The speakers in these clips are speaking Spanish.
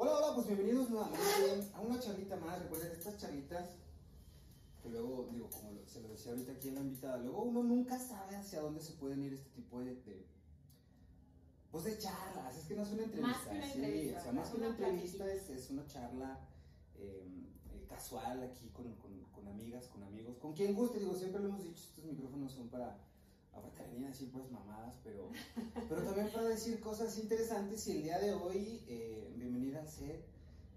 Hola, hola, pues bienvenidos nuevamente a una charlita más. Recuerden estas charlitas que luego, digo, como se lo decía ahorita aquí en la invitada, luego uno nunca sabe hacia dónde se pueden ir este tipo de, de- pues de charlas. Es que no es una entrevista, Más que una sí, entrevista, o sea, más que una entrevista es, es una charla eh, eh, casual aquí con, con- con amigas, con amigos, con quien guste. Digo, siempre lo hemos dicho, estos micrófonos son para aparte venir a decir pues mamadas, pero, pero también para decir cosas interesantes. Y el día de hoy, eh, bienvenida al set.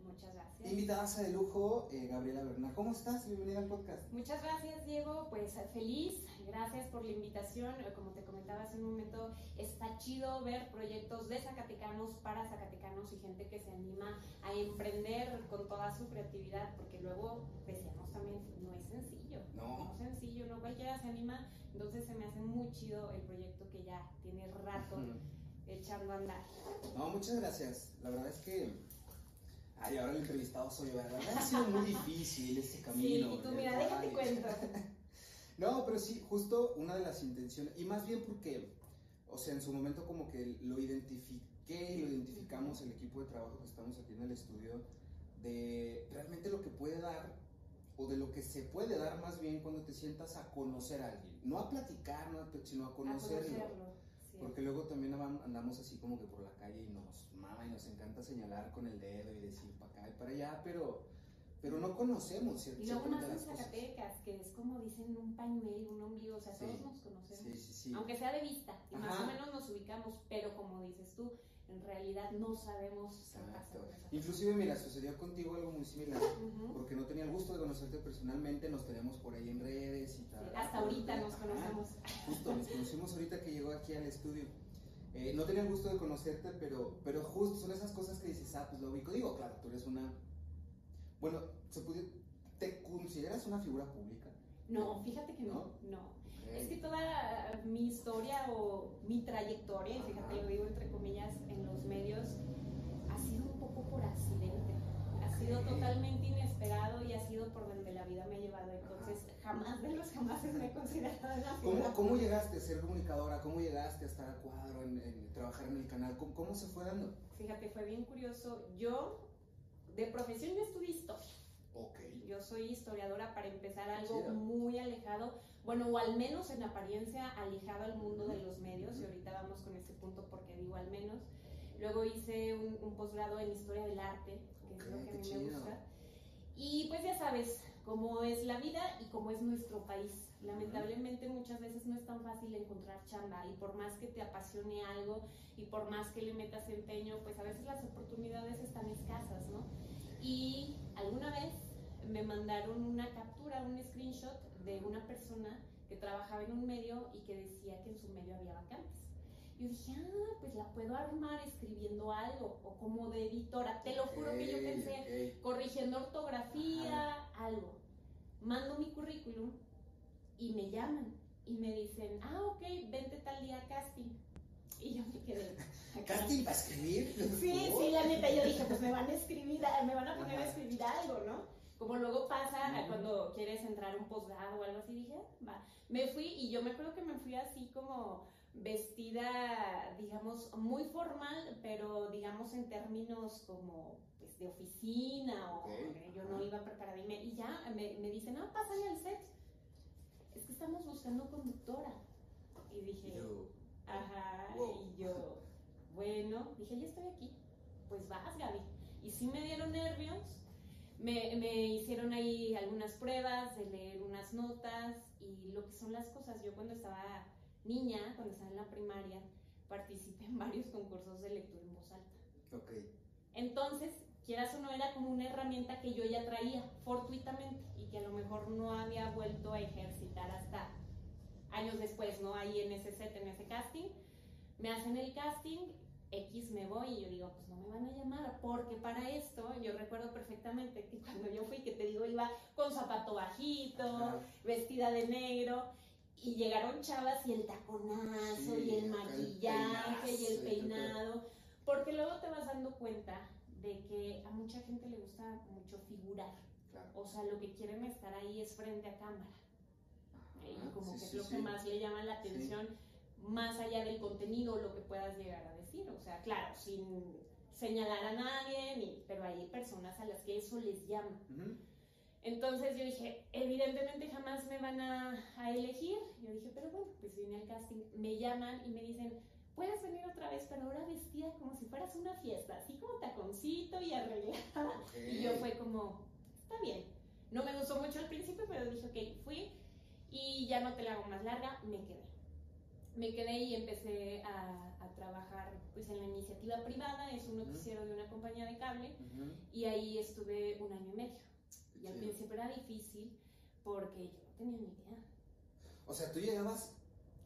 Muchas gracias. Invitadas de lujo, eh, Gabriela Bernal. ¿Cómo estás? Bienvenida al podcast. Muchas gracias, Diego. Pues feliz, gracias por la invitación. Eh, Como te comentaba hace un momento, está chido ver proyectos de zacatecanos para zacatecanos y gente que se anima a emprender con toda su creatividad, porque luego decíamos también, no es sencillo. No. No es sencillo, no cualquiera se anima. Entonces se me hace muy chido el proyecto que ya tiene rato echando a andar. No, muchas gracias. La verdad es que. Ay, ahora el entrevistado soy yo, ¿verdad? Ha sido muy difícil ese camino. Sí, y tú mira, déjate cuento. No, pero sí, justo una de las intenciones, y más bien porque, o sea, en su momento como que lo identifiqué y lo identificamos el equipo de trabajo que estamos aquí en el estudio, de realmente lo que puede dar, o de lo que se puede dar más bien cuando te sientas a conocer a alguien, no a platicar, no, sino a conocerlo. A conocerlo. sí. Porque luego también andamos así como que por la calle y nos mama y nos encanta señalar con el dedo y decir para acá y para allá, pero, pero no conocemos cier- Y luego más en las cosas. Zacatecas, que es como dicen un pañuelo, un ombligo, o sea, Sí. todos nos conocemos. Sí, sí, sí. Aunque sea de vista, y más o menos nos ubicamos, pero como dices tú, en realidad no sabemos qué pasa Inclusive, mira, sucedió contigo algo muy similar, porque no tenía el gusto de conocerte personalmente, nos tenemos por ahí en redes y tal. hasta ahorita nos Ajá. conocemos. Justo, nos conocimos ahorita que llegó aquí al estudio. Eh, no tenía el gusto de conocerte, pero, pero justo son esas cosas que dices, ah, pues lo ubico. Digo, claro, tú eres una... Bueno, se puede- ¿te consideras una figura pública? No, fíjate que no, no. Ok. Es que toda mi historia o mi trayectoria, y fíjate, Ajá. lo digo entre comillas, en los medios, ha sido un poco por accidente. Ha sido Ok. totalmente inesperado y ha sido por donde la vida me ha llevado. Entonces, jamás de los jamás me he considerado una ¿Cómo, figura ¿Cómo llegaste a ser comunicadora? ¿Cómo llegaste a estar a cuadro, en, en trabajar en el canal? ¿Cómo, cómo se fue dando? Fíjate, fue bien curioso. Yo, de profesión, yo estudié historia. Ok. Yo soy historiadora para empezar algo muy alejado, bueno, o al menos en apariencia alejado al mundo de los medios, y ahorita vamos con ese punto porque digo al menos. Luego hice un, un posgrado en historia del arte, que es lo que a mí me gusta. Y pues ya sabes cómo es la vida y cómo es nuestro país. Lamentablemente muchas veces no es tan fácil encontrar chamba y por más que te apasione algo y por más que le metas empeño, pues a veces las oportunidades están escasas, ¿no? Y alguna vez me mandaron una captura, un screenshot de una persona que trabajaba en un medio y que decía que en su medio había vacantes. Yo dije, ah, pues la puedo armar escribiendo algo o como de editora. Te lo juro que yo pensé, corrigiendo ortografía, algo. Mando mi currículum y me llaman y me dicen, ah, ok, vente tal día a casting. Y yo me quedé. ¿Casting para escribir? Sí, sí, la neta, yo dije, pues me van a escribir, me van a poner a Ajá. escribir algo, ¿no? Como luego pasa cuando quieres entrar a un posgrado o algo así, dije, "Ah, va. Me fui y yo me acuerdo que me fui así como vestida, digamos, muy formal, pero digamos en términos como pues de oficina o yo no iba preparada y, me- y ya me, me dicen, ah, pásale al set. Es que estamos buscando conductora. Y dije, Yo, Ajá, Wow. y yo, bueno, dije, ya estoy aquí, pues vas, Gaby. Y sí me dieron nervios, me, me hicieron ahí algunas pruebas de leer unas notas y lo que son las cosas. Yo cuando estaba niña, cuando estaba en la primaria, participé en varios concursos de lectura en voz alta. ok. Entonces, quieras o no, era como una herramienta que yo ya traía fortuitamente y que a lo mejor no había vuelto a ejercitar hasta años después, ¿no? Ahí en ese set, en ese casting. Me hacen el casting, X me voy y yo digo, pues no me van a llamar, porque para esto yo recuerdo perfectamente que cuando yo fui, que te digo, iba con zapato bajito, Ajá. vestida de negro. Y llegaron chavas y el taconazo Sí, y el el maquillaje y peinazo y el peinado. Porque luego te vas dando cuenta de que a mucha gente le gusta mucho figurar. Claro. O sea, lo que quieren estar ahí es frente a cámara. Ajá, Y como sí, que sí, es lo sí. que más le llama la atención, más allá del contenido, lo que puedas llegar a decir. O sea, claro, sin, señalar a nadie, ni, pero hay personas a las que eso les llama. Ujú. Entonces yo dije, evidentemente jamás me van a, a elegir. Yo dije, pero bueno, pues vine al casting. Me llaman y me dicen, puedes venir otra vez, pero ahora vestida como si fueras una fiesta, así como taconcito y arreglada. Y yo fue como, está bien. No me gustó mucho al principio, pero dije, ok, fui y ya no te la hago más larga, me quedé. Me quedé y empecé a, a trabajar pues, en la iniciativa privada, es un noticiero de una compañía de cable, y ahí estuve un año y medio. Y al Chido. principio era difícil porque yo no tenía ni idea. O sea, tú llegabas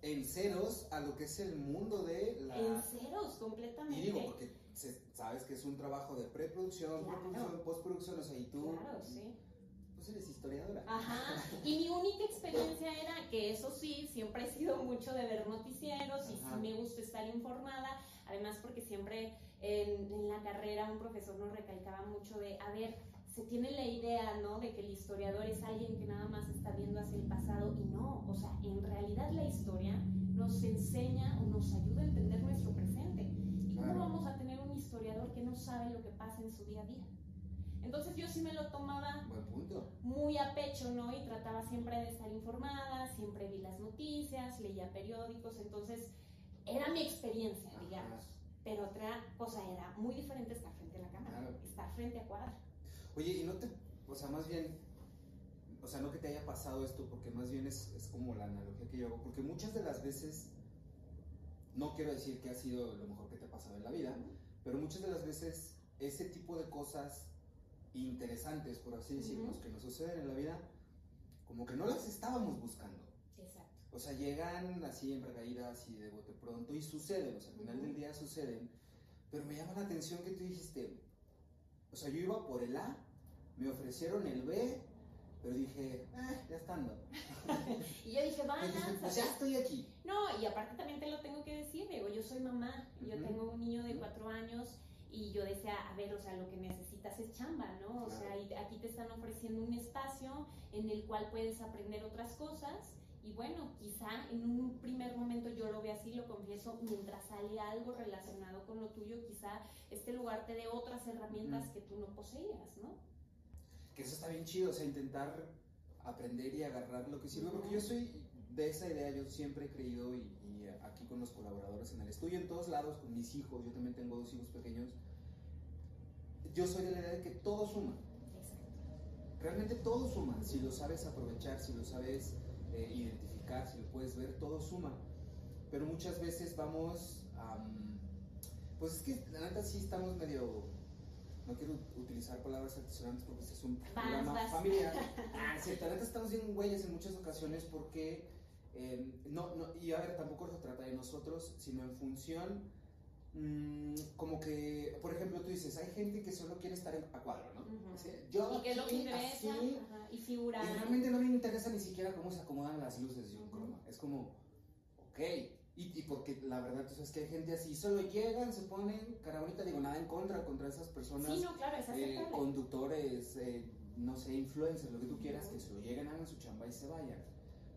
en ceros a lo que es el mundo de la... En ceros, Y completamente. digo, porque se- sabes que es un trabajo de preproducción, Claro. preproducción, postproducción, o sea, y tú Claro, sí. pues eres historiadora. Ajá, y mi única experiencia era que eso sí, siempre he sido mucho de ver noticieros y sí me gusta estar informada, además porque siempre en, en la carrera un profesor nos recalcaba mucho de, a ver, se tiene la idea, ¿no? De que el historiador es alguien que nada más está viendo hacia el pasado y no, o sea, en realidad la historia nos enseña o nos ayuda a entender nuestro presente. ¿Y cómo vamos a tener un historiador que no sabe lo que pasa en su día a día? Entonces yo sí me lo tomaba punto. muy a pecho, ¿no? Y trataba siempre de estar informada, siempre vi las noticias, leía periódicos, entonces era mi experiencia, Ajá. digamos. Pero otra cosa era muy diferente estar frente a la cámara, Claro. estar frente a cuadra. Oye, y no te, o sea, más bien, o sea, no que te haya pasado esto, porque más bien es, es como la analogía que yo hago, porque muchas de las veces, no quiero decir que ha sido lo mejor que te ha pasado en la vida, pero muchas de las veces ese tipo de cosas interesantes, por así decirlo, que nos suceden en la vida, como que no las estábamos buscando. Exacto. O sea, llegan así en recaídas y de bote pronto y suceden, o sea, al final Ujú. del día suceden. Pero me llama la atención que tú dijiste, o sea, yo iba por el A, me ofrecieron el B, pero dije, ah, ya estando. Y yo dije, va, pues ya estoy aquí. No, y aparte también te lo tengo que decir, digo, yo soy mamá, yo tengo un niño de cuatro años y yo decía, a ver, o sea, lo que necesitas es chamba, ¿no? O Claro. sea, y aquí te están ofreciendo un espacio en el cual puedes aprender otras cosas y bueno, quizá en un primer momento yo lo veo así, lo confieso, mientras sale algo relacionado con lo tuyo, quizá este lugar te dé otras herramientas que tú no poseías, ¿no? Que eso está bien chido, o sea, intentar aprender y agarrar lo que sirve, porque yo soy de esa idea, yo siempre he creído, y, y aquí con los colaboradores en el estudio, en todos lados, con mis hijos, yo también tengo dos hijos pequeños, yo soy de la idea de que todo suma. Exacto. Realmente todo suma, si lo sabes aprovechar, si lo sabes eh, identificar, si lo puedes ver, todo suma. Pero muchas veces vamos, am, pues es que la neta sí estamos medio, no quiero utilizar palabras altisonantes porque este es un Vas, programa vas. familiar. Ah, sí, la neta estamos bien güeyes en muchas ocasiones porque, eh, no, no, y a ver, tampoco se trata de nosotros, sino en función mm, como que, por ejemplo, tú dices, hay gente que solo quiere estar en, a cuadro, ¿no? O sea, yo ¿Y lo que aquí, interesa? así, Ajá, Y figurar. y realmente no me interesa ni siquiera cómo se acomodan las luces de un croma. Es como, ok. Y, y porque la verdad, tú sabes que hay gente así, solo llegan, se ponen, cara bonita, digo, nada en contra, contra esas personas, Sí, no, claro, es eh, conductores, eh, no sé, influencers, lo que tú quieras, que se lo lleguen, hagan su chamba y se vayan.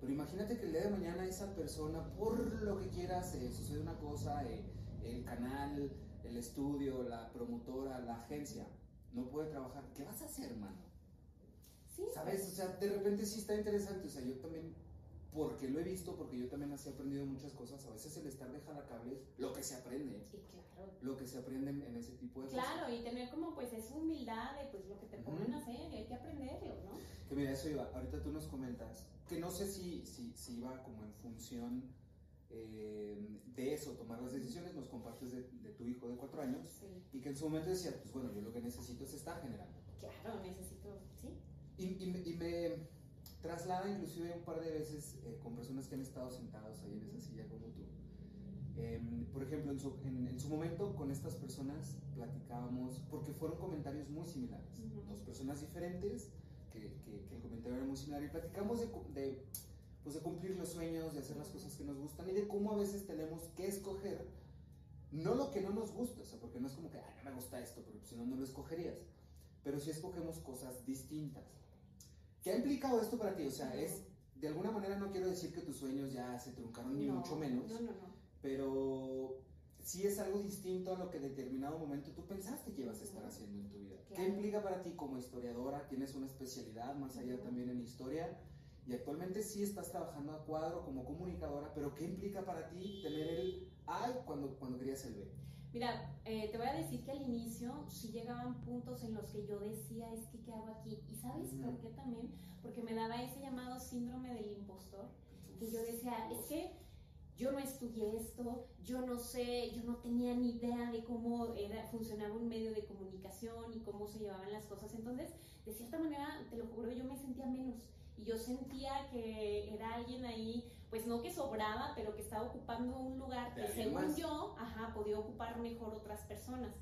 Pero imagínate que el día de mañana esa persona, por lo que quieras, eh, sucede una cosa, eh, el canal, el estudio, la promotora, la agencia, no puede trabajar. ¿Qué vas a hacer, mano? Sí, ¿Sabes? O sea, de repente sí está interesante. O sea, yo también, porque lo he visto, porque yo también así he aprendido muchas cosas. A veces el estar de jalacables, lo que se aprende, Y claro. lo que se aprende en ese tipo de Claro, y tener como pues esa humildad de pues lo que te ponen Ujú. a hacer y hay que aprenderlo, ¿no? cosas. Que mira, eso iba. Ahorita tú nos comentas, que no sé si, si, si iba como en función eh, de eso, tomar las decisiones. Nos compartes de, de tu hijo de cuatro años. Sí. Y que en su momento decías, pues bueno, yo lo que necesito es estar generando. Claro, necesito, sí. Y, y me- y me traslada inclusive un par de veces eh, con personas que han estado sentados ahí en esa silla como tú. Em, por ejemplo, en su, en, en su momento con estas personas platicábamos, porque fueron comentarios muy similares. Ujú. Dos personas diferentes, que, que- que el comentario era muy similar, y platicamos de, de, pues de cumplir los sueños, de hacer las cosas que nos gustan y de cómo a veces tenemos que escoger no lo que no nos gusta, o sea, porque no es como que, "Ay, no me gusta esto, pero si no, no lo escogerías. Pero sí escogemos cosas distintas. ¿Qué ha implicado esto para ti? O sea, es, de alguna manera no quiero decir que tus sueños ya se truncaron, ni No, mucho menos, No, no, pero sí es algo distinto a lo que en determinado momento tú pensaste que ibas a estar haciendo en tu vida. ¿Qué implica para ti como historiadora? ¿Tienes una especialidad más allá también en historia? Y actualmente sí estás trabajando a cuadro como comunicadora, pero ¿qué implica para ti tener el A cuando, cuando querías el B? Mira, eh, te voy a decir que al inicio sí llegaban puntos en los que yo decía, es que ¿qué hago aquí? ¿Y sabes por qué también? Porque me daba ese llamado síndrome del impostor, que yo decía, es que yo no estudié esto, yo no sé, yo no tenía ni idea de cómo era, funcionaba un medio de comunicación y cómo se llevaban las cosas. Entonces, de cierta manera, te lo juro, yo me sentía menos y yo sentía que era alguien ahí, pues no que sobraba, pero que estaba ocupando un lugar que según yo, ajá, podía ocupar mejor otras personas.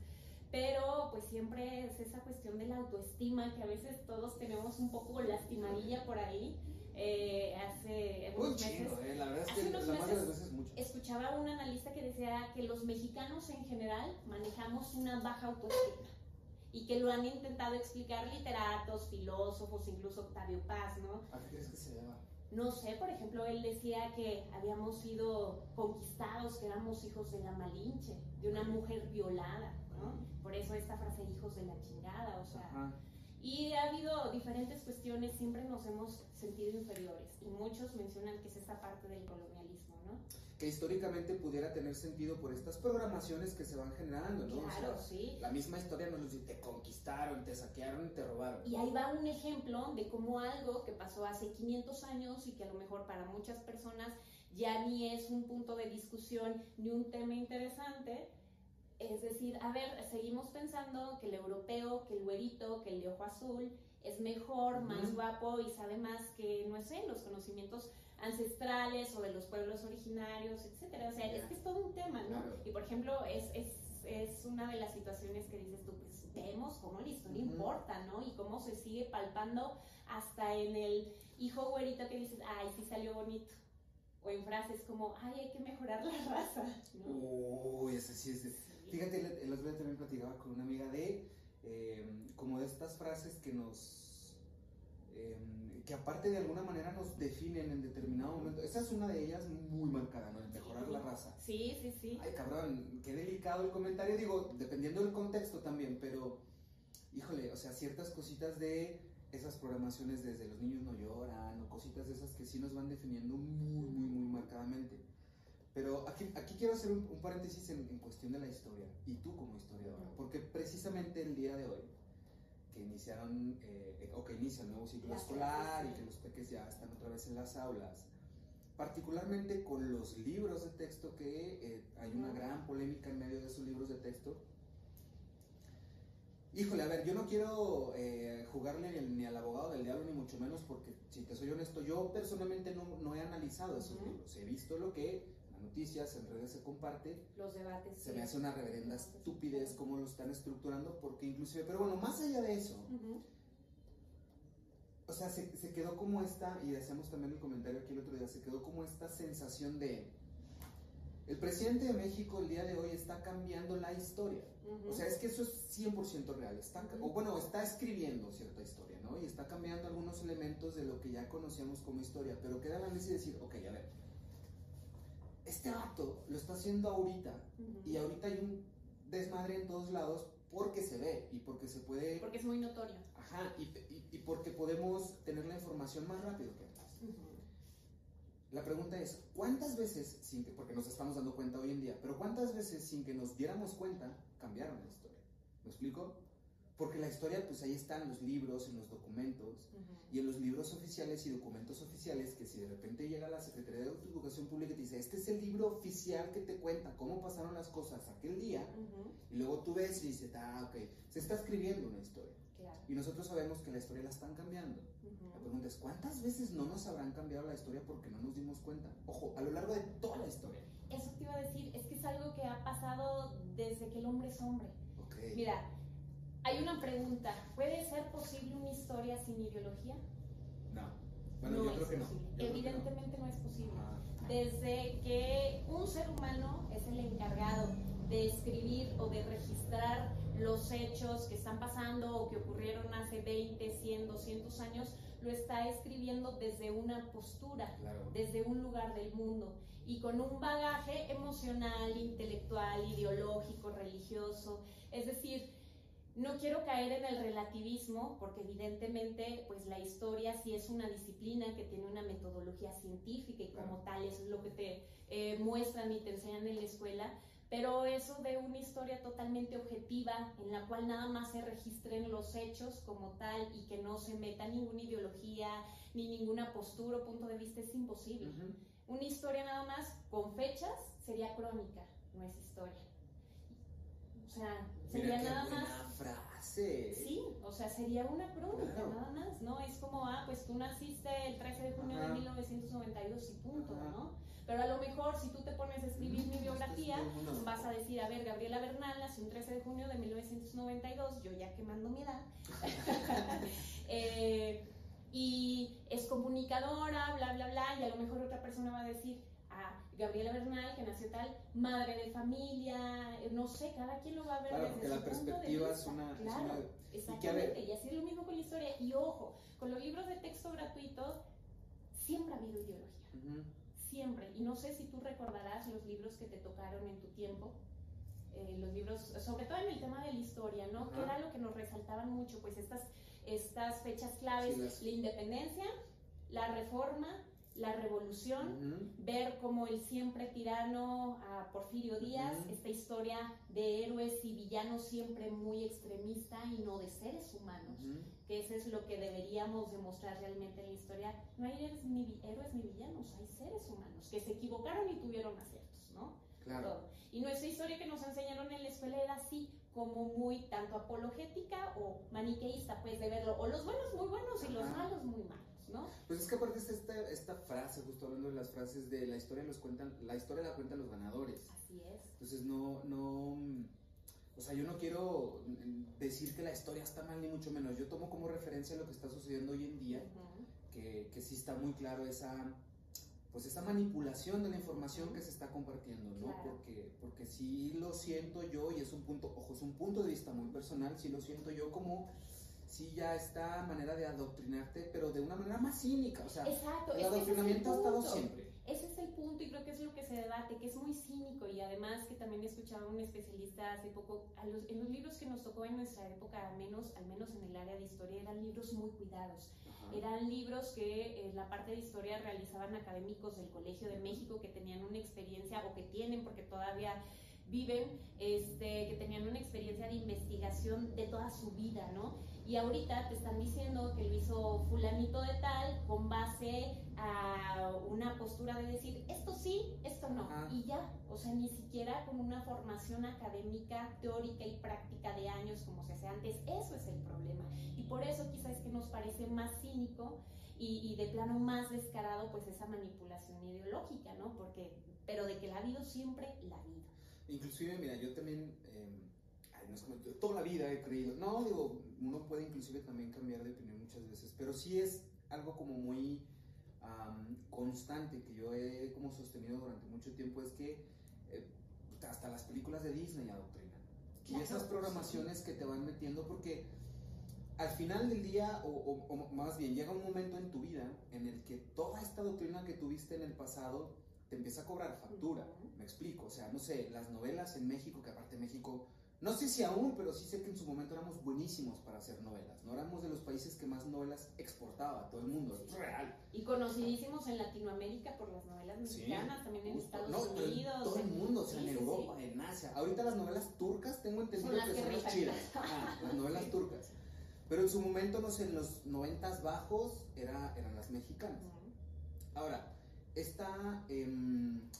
Pero pues siempre es esa cuestión de la autoestima que a veces todos tenemos un poco lastimadilla por ahí. Eh, hace unos meses, eh, la verdad es que la meses, veces mucho. escuchaba a un analista que decía que los mexicanos en general manejamos una baja autoestima y que lo han intentado explicar literatos, filósofos, incluso Octavio Paz, ¿no? ¿A qué crees que se llama? No sé, por ejemplo, él decía que habíamos sido conquistados, que éramos hijos de la Malinche, de una mujer violada, ¿no? Por eso esta frase, hijos de la chingada, o sea... Y ha habido diferentes cuestiones, siempre nos hemos sentido inferiores, y muchos mencionan que es esta parte del colonialismo, ¿no? Que históricamente pudiera tener sentido por estas programaciones que se van generando, ¿no? Claro, sí. La misma historia nos dice, te conquistaron, te saquearon y te robaron. Y ahí va un ejemplo de cómo algo que pasó hace 500 años y que a lo mejor para muchas personas ya ni es un punto de discusión ni un tema interesante, es decir, a ver, seguimos pensando que el europeo, que el güerito, que el de ojo azul es mejor, más guapo y sabe más que, no sé, los conocimientos ancestrales o de los pueblos originarios, etcétera. O sea, es que es todo un tema, ¿no? Y por ejemplo, es, es, es, una de las situaciones que dices tú, pues vemos cómo la historia importa, ¿no? Y cómo se sigue palpando hasta en el hijo güerito que dices, ay, sí salió bonito. O en frases como, ay, hay que mejorar la raza, ¿no? Uy, ese sí es... Fíjate, el otro día también platicaba con una amiga de, eh, como de estas frases que nos... Eh, que aparte de alguna manera nos definen en determinado momento. Esa es una de ellas muy marcada, ¿no? El mejorar la raza. Sí, sí, sí. Ay, cabrón, qué delicado el comentario, digo, dependiendo del contexto también, pero, híjole, o sea, ciertas cositas de esas programaciones desde los niños no lloran, o cositas de esas que sí nos van definiendo muy, muy, muy marcadamente. Pero aquí, aquí quiero hacer un, paréntesis en, en, cuestión de la historia, y tú como historiadora, porque precisamente el día de hoy, que iniciaron eh, o que inicia el nuevo ciclo escolar y que los peques ya están otra vez en las aulas, particularmente con los libros de texto que eh, hay una gran polémica en medio de esos libros de texto. Híjole, a ver, yo no quiero eh, jugarle ni, al abogado del diablo, ni mucho menos, porque si te soy honesto, yo personalmente no, no he analizado esos libros. He visto lo que noticias, en redes se comparte. Los debates. Se me hace una reverenda estupidez cómo lo están estructurando, porque inclusive, pero bueno, más allá de eso, o sea, se, se, quedó como esta, y hacemos también el comentario aquí el otro día, se quedó como esta sensación de, el presidente de México el día de hoy está cambiando la historia. O sea, es que eso es 100% real. Está, O bueno, está escribiendo cierta historia, ¿no? Y está cambiando algunos elementos de lo que ya conocíamos como historia. Pero queda la necesidad de decir, ok, a ver, este acto lo está haciendo ahorita y ahorita hay un desmadre en todos lados porque se ve y porque se puede... Porque es muy notorio. Ajá, y, y, porque podemos tener la información más rápido que antes. La pregunta es, ¿cuántas veces, sin que, porque nos estamos dando cuenta hoy en día, pero cuántas veces sin que nos diéramos cuenta cambiaron la historia? ¿Me explico? Porque la historia, pues ahí están los libros, en los documentos, y en los libros oficiales y documentos oficiales, que si de repente llega la Secretaría de Educación Pública y te dice, este es el libro oficial que te cuenta cómo pasaron las cosas aquel día, y luego tú ves y dices, ah, ok, se está escribiendo una historia. Y nosotros sabemos que la historia la están cambiando. La pregunta es, ¿cuántas veces no nos habrán cambiado la historia porque no nos dimos cuenta? Ojo, a lo largo de toda la historia. Eso te iba a decir, es que es algo que ha pasado desde que el hombre es hombre. Mira, hay una pregunta, ¿puede ser posible una historia sin ideología? No. Bueno, yo creo que no. Evidentemente no. es posible. Desde que un ser humano es el encargado de escribir o de registrar los hechos que están pasando o que ocurrieron hace 20, 100, 200 años, lo está escribiendo desde una postura, desde un lugar del mundo y con un bagaje emocional, intelectual, ideológico, religioso. Es decir, no quiero caer en el relativismo, porque evidentemente pues la historia sí es una disciplina que tiene una metodología científica y como tal eso es lo que te eh, muestran y te enseñan en la escuela, pero eso de una historia totalmente objetiva en la cual nada más se registren los hechos como tal y que no se meta ninguna ideología ni ninguna postura o punto de vista es imposible. Una historia nada más con fechas sería crónica, no es historia. O sea, sería nada más. frase. Sí, o sea, sería una crónica, nada más, ¿no? Es como, ah, pues tú naciste el 13 de junio de 1992 y punto, ¿no? Pero a lo mejor si tú te pones a escribir mi biografía, vas a decir, a ver, Gabriela Bernal nació el 13 de junio de 1992, yo ya quemando mi edad. eh, y es comunicadora, bla, bla, bla, y a lo mejor otra persona va a decir, Gabriela Bernal, que nació tal, madre de familia, eh, no sé, cada quien lo va a ver claro, desde su la perspectiva es una... Claro, exactamente, y, así es lo mismo con la historia. Y ojo, con los libros de texto gratuito siempre ha habido ideología, siempre. Y no sé si tú recordarás los libros que te tocaron en tu tiempo, eh, los libros, sobre todo en el tema de la historia, ¿no? Que era lo que nos resaltaban mucho, pues estas, estas fechas claves, la independencia, la reforma, la revolución, ver como el siempre tirano a Porfirio Díaz, esta historia de héroes y villanos siempre muy extremista y no de seres humanos, que eso es lo que deberíamos demostrar realmente en la historia. No hay héroes ni, héroes ni villanos, hay seres humanos que se equivocaron y tuvieron aciertos, ¿no? Claro. Y nuestra historia que nos enseñaron en la escuela era así, como muy tanto apologética o maniqueísta, pues de verlo, o los buenos muy buenos y los malos muy malos. Pues es que aparte está esta, esta frase, justo hablando de las frases de la historia los cuentan, la historia la cuentan los ganadores. Así es. Entonces no, no, o sea, yo no quiero decir que la historia está mal ni mucho menos. Yo tomo como referencia lo que está sucediendo hoy en día, que, que sí está muy claro esa, pues esa manipulación de la información que se está compartiendo, ¿no? Porque, porque sí lo siento yo, y es un punto, ojo, es un punto de vista muy personal, sí lo siento yo como sí ya esta manera de adoctrinarte, pero de una manera más cínica. O sea, el adoctrinamiento ha estado siempre. Ese es el punto y creo que es lo que se debate, que es muy cínico y además que también he escuchado a un especialista hace poco, en los libros que nos tocó en nuestra época, al menos, al menos en el área de historia, eran libros muy cuidados. Eran libros que en eh, la parte de historia realizaban académicos del Colegio de México que tenían una experiencia o que tienen porque todavía viven, este, que tenían una experiencia de investigación de toda su vida, ¿no? Y ahorita te están diciendo que lo hizo fulanito de tal con base a una postura de decir esto sí, esto no, y ya, o sea, ni siquiera con una formación académica, teórica y práctica de años como se hace antes, eso es el problema. Y por eso quizás es que nos parece más cínico y, de plano más descarado pues esa manipulación ideológica, ¿no? Porque, pero de que la ha habido siempre, la ha habido. Inclusive, mira, yo también... Eh no es como toda la vida he creído. No, digo, uno puede inclusive también cambiar de opinión muchas veces, pero sí es algo como muy constante que yo he como sostenido durante mucho tiempo, es que eh, hasta las películas de Disney adoctrinan. y esas programaciones que te van metiendo, porque al final del día, o, o, más bien, llega un momento en tu vida en el que toda esta doctrina que tuviste en el pasado te empieza a cobrar factura. Me explico, o sea, no sé, las novelas en México, que aparte México no sé si aún, pero sí sé que en su momento éramos buenísimos para hacer novelas. No éramos de los países que más novelas exportaba todo el mundo. Es real. Y conocidísimos en Latinoamérica por las novelas mexicanas, también en Estados Unidos. En todo el mundo, o sea, en Europa, en Asia. Ahorita las novelas turcas tengo entendido que, son las chidas. las novelas turcas. Pero en su momento, no sé, en los noventas bajos era, eran las mexicanas. Ahora, esta, eh,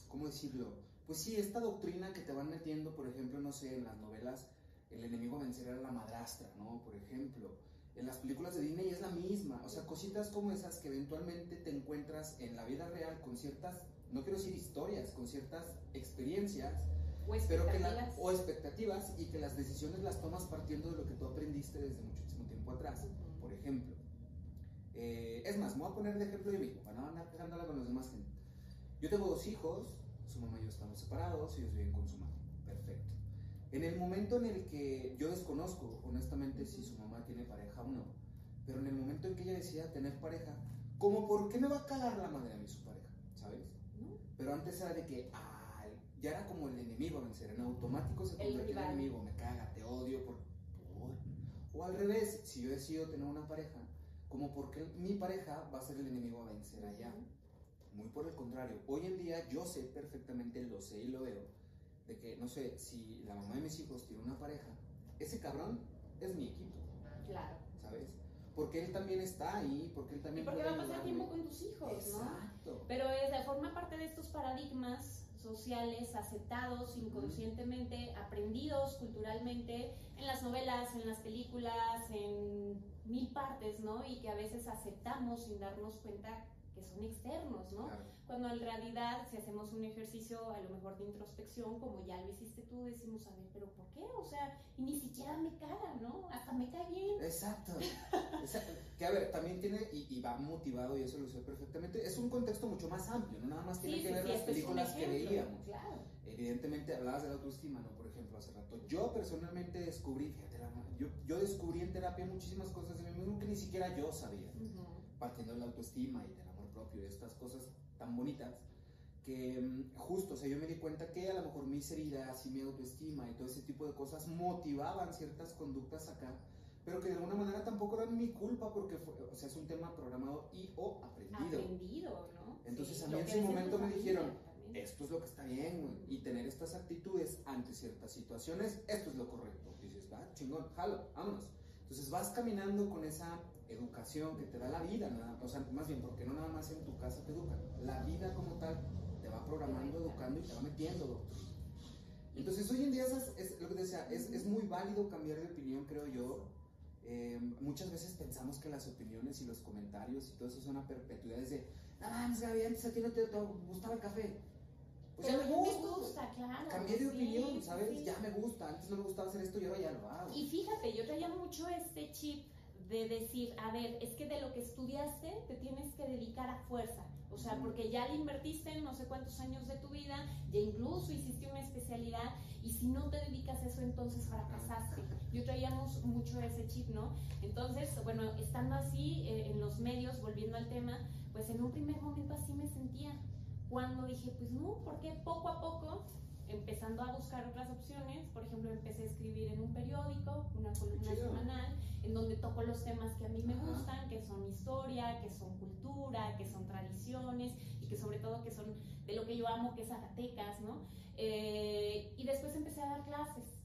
¿cómo decirlo? Pues sí, esta doctrina que te van metiendo, por ejemplo, no sé, en las novelas, el enemigo vencerá a la madrastra, ¿no? Por ejemplo, en las películas de Disney es la misma, o sea, cositas como esas que eventualmente te encuentras en la vida real con ciertas, no quiero decir historias, con ciertas experiencias, o expectativas, o expectativas y que las decisiones las tomas partiendo de lo que tú aprendiste desde muchísimo tiempo atrás, por ejemplo. Eh, es más, me voy a poner de ejemplo de mí, para no andar pegándola con los demás. Yo tengo dos hijos, su mamá y yo estamos separados, ellos viven con su mamá. Perfecto. En el momento en el que yo desconozco, honestamente, si su mamá tiene pareja o no, pero en el momento en que ella decía tener pareja, como por qué me va a cagar la madre a mí su pareja, ¿sabes? Pero antes era de que, ah, ya era como el enemigo a vencer, en automático se convirtió en enemigo, me caga, te odio por, O al revés, si yo decido tener una pareja, como porque mi pareja va a ser el enemigo a vencer allá. Muy por el contrario, hoy en día yo sé perfectamente, lo sé y lo veo, de que, no sé, si la mamá de mis hijos tiene una pareja, ese cabrón es mi equipo. Claro. ¿Sabes? Porque él también está ahí, porque él también... Y porque va a pasar tiempo con tus hijos, Exacto. Pero es, de forma parte de estos paradigmas sociales aceptados inconscientemente, aprendidos culturalmente en las novelas, en las películas, en mil partes, ¿no? Y que a veces aceptamos sin darnos cuenta que son externos, ¿no? Cuando en realidad, si hacemos un ejercicio a lo mejor de introspección, como ya lo hiciste tú, decimos, a ver, pero ¿por qué? O sea, y ni siquiera me caga, ¿no? Hasta me cae bien. Exacto. Que a ver, también tiene, y, va motivado, y eso lo sé perfectamente, es un contexto mucho más amplio, no nada más tiene que ver las este películas que veíamos. Claro. Evidentemente hablabas de la autoestima, ¿no? Por ejemplo, hace rato. Yo personalmente descubrí, fíjate, yo, yo descubrí en terapia muchísimas cosas de mí mismo que ni siquiera yo sabía. Partiendo de la autoestima y de estas cosas tan bonitas, que mm, justo, o sea, yo me di cuenta que a lo mejor mis heridas y mi autoestima y todo ese tipo de cosas motivaban ciertas conductas acá, pero que de alguna manera tampoco eran mi culpa porque fue, o sea, es un tema programado y o aprendido. Aprendido, ¿no? Entonces a mí en su momento me dijeron, esto es lo que está bien, y tener estas actitudes ante ciertas situaciones, esto es lo correcto. Y dices, va, chingón, jalo, vámonos. Entonces vas caminando con esa educación que te da la vida, o sea, más bien porque no nada más en tu casa te educan, la vida como tal te va programando, educando y te va metiendo Entonces hoy en día es, lo que te decía, es, es, muy válido cambiar de opinión, creo yo. Eh, muchas veces pensamos que las opiniones y los comentarios y todo eso son a perpetuidades de, ah, Gaby, antes a ti no te, gustaba el café. Pues ya me gusta. claro. Cambié de opinión, ¿sabes? Ya me gusta. Antes no me gustaba hacer esto y ahora ya lo hago. Y fíjate, yo traía mucho este chip de decir, a ver, es que de lo que estudiaste te tienes que dedicar a fuerza. O sea, porque ya le invertiste en no sé cuántos años de tu vida, ya incluso hiciste una especialidad y si no te dedicas a eso, entonces fracasaste. Yo traíamos mucho ese chip, ¿no? Entonces, bueno, estando así eh, en los medios, volviendo al tema, pues en un primer momento así me sentía. Cuando dije, pues no, porque poco a poco empezando a buscar otras opciones, por ejemplo, empecé a escribir en un periódico, una columna semanal, en donde toco los temas que a mí me gustan, que son historia, que son cultura, que son tradiciones y que sobre todo que son de lo que yo amo, que es Zacatecas, ¿no? Eh, y después empecé a dar clases.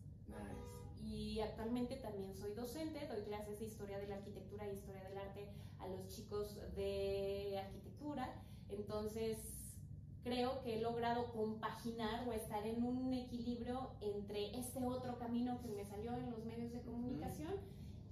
Y actualmente también soy docente, doy clases de historia de la arquitectura e historia del arte a los chicos de arquitectura. Entonces, creo que he logrado compaginar o estar en un equilibrio entre este otro camino que me salió en los medios de comunicación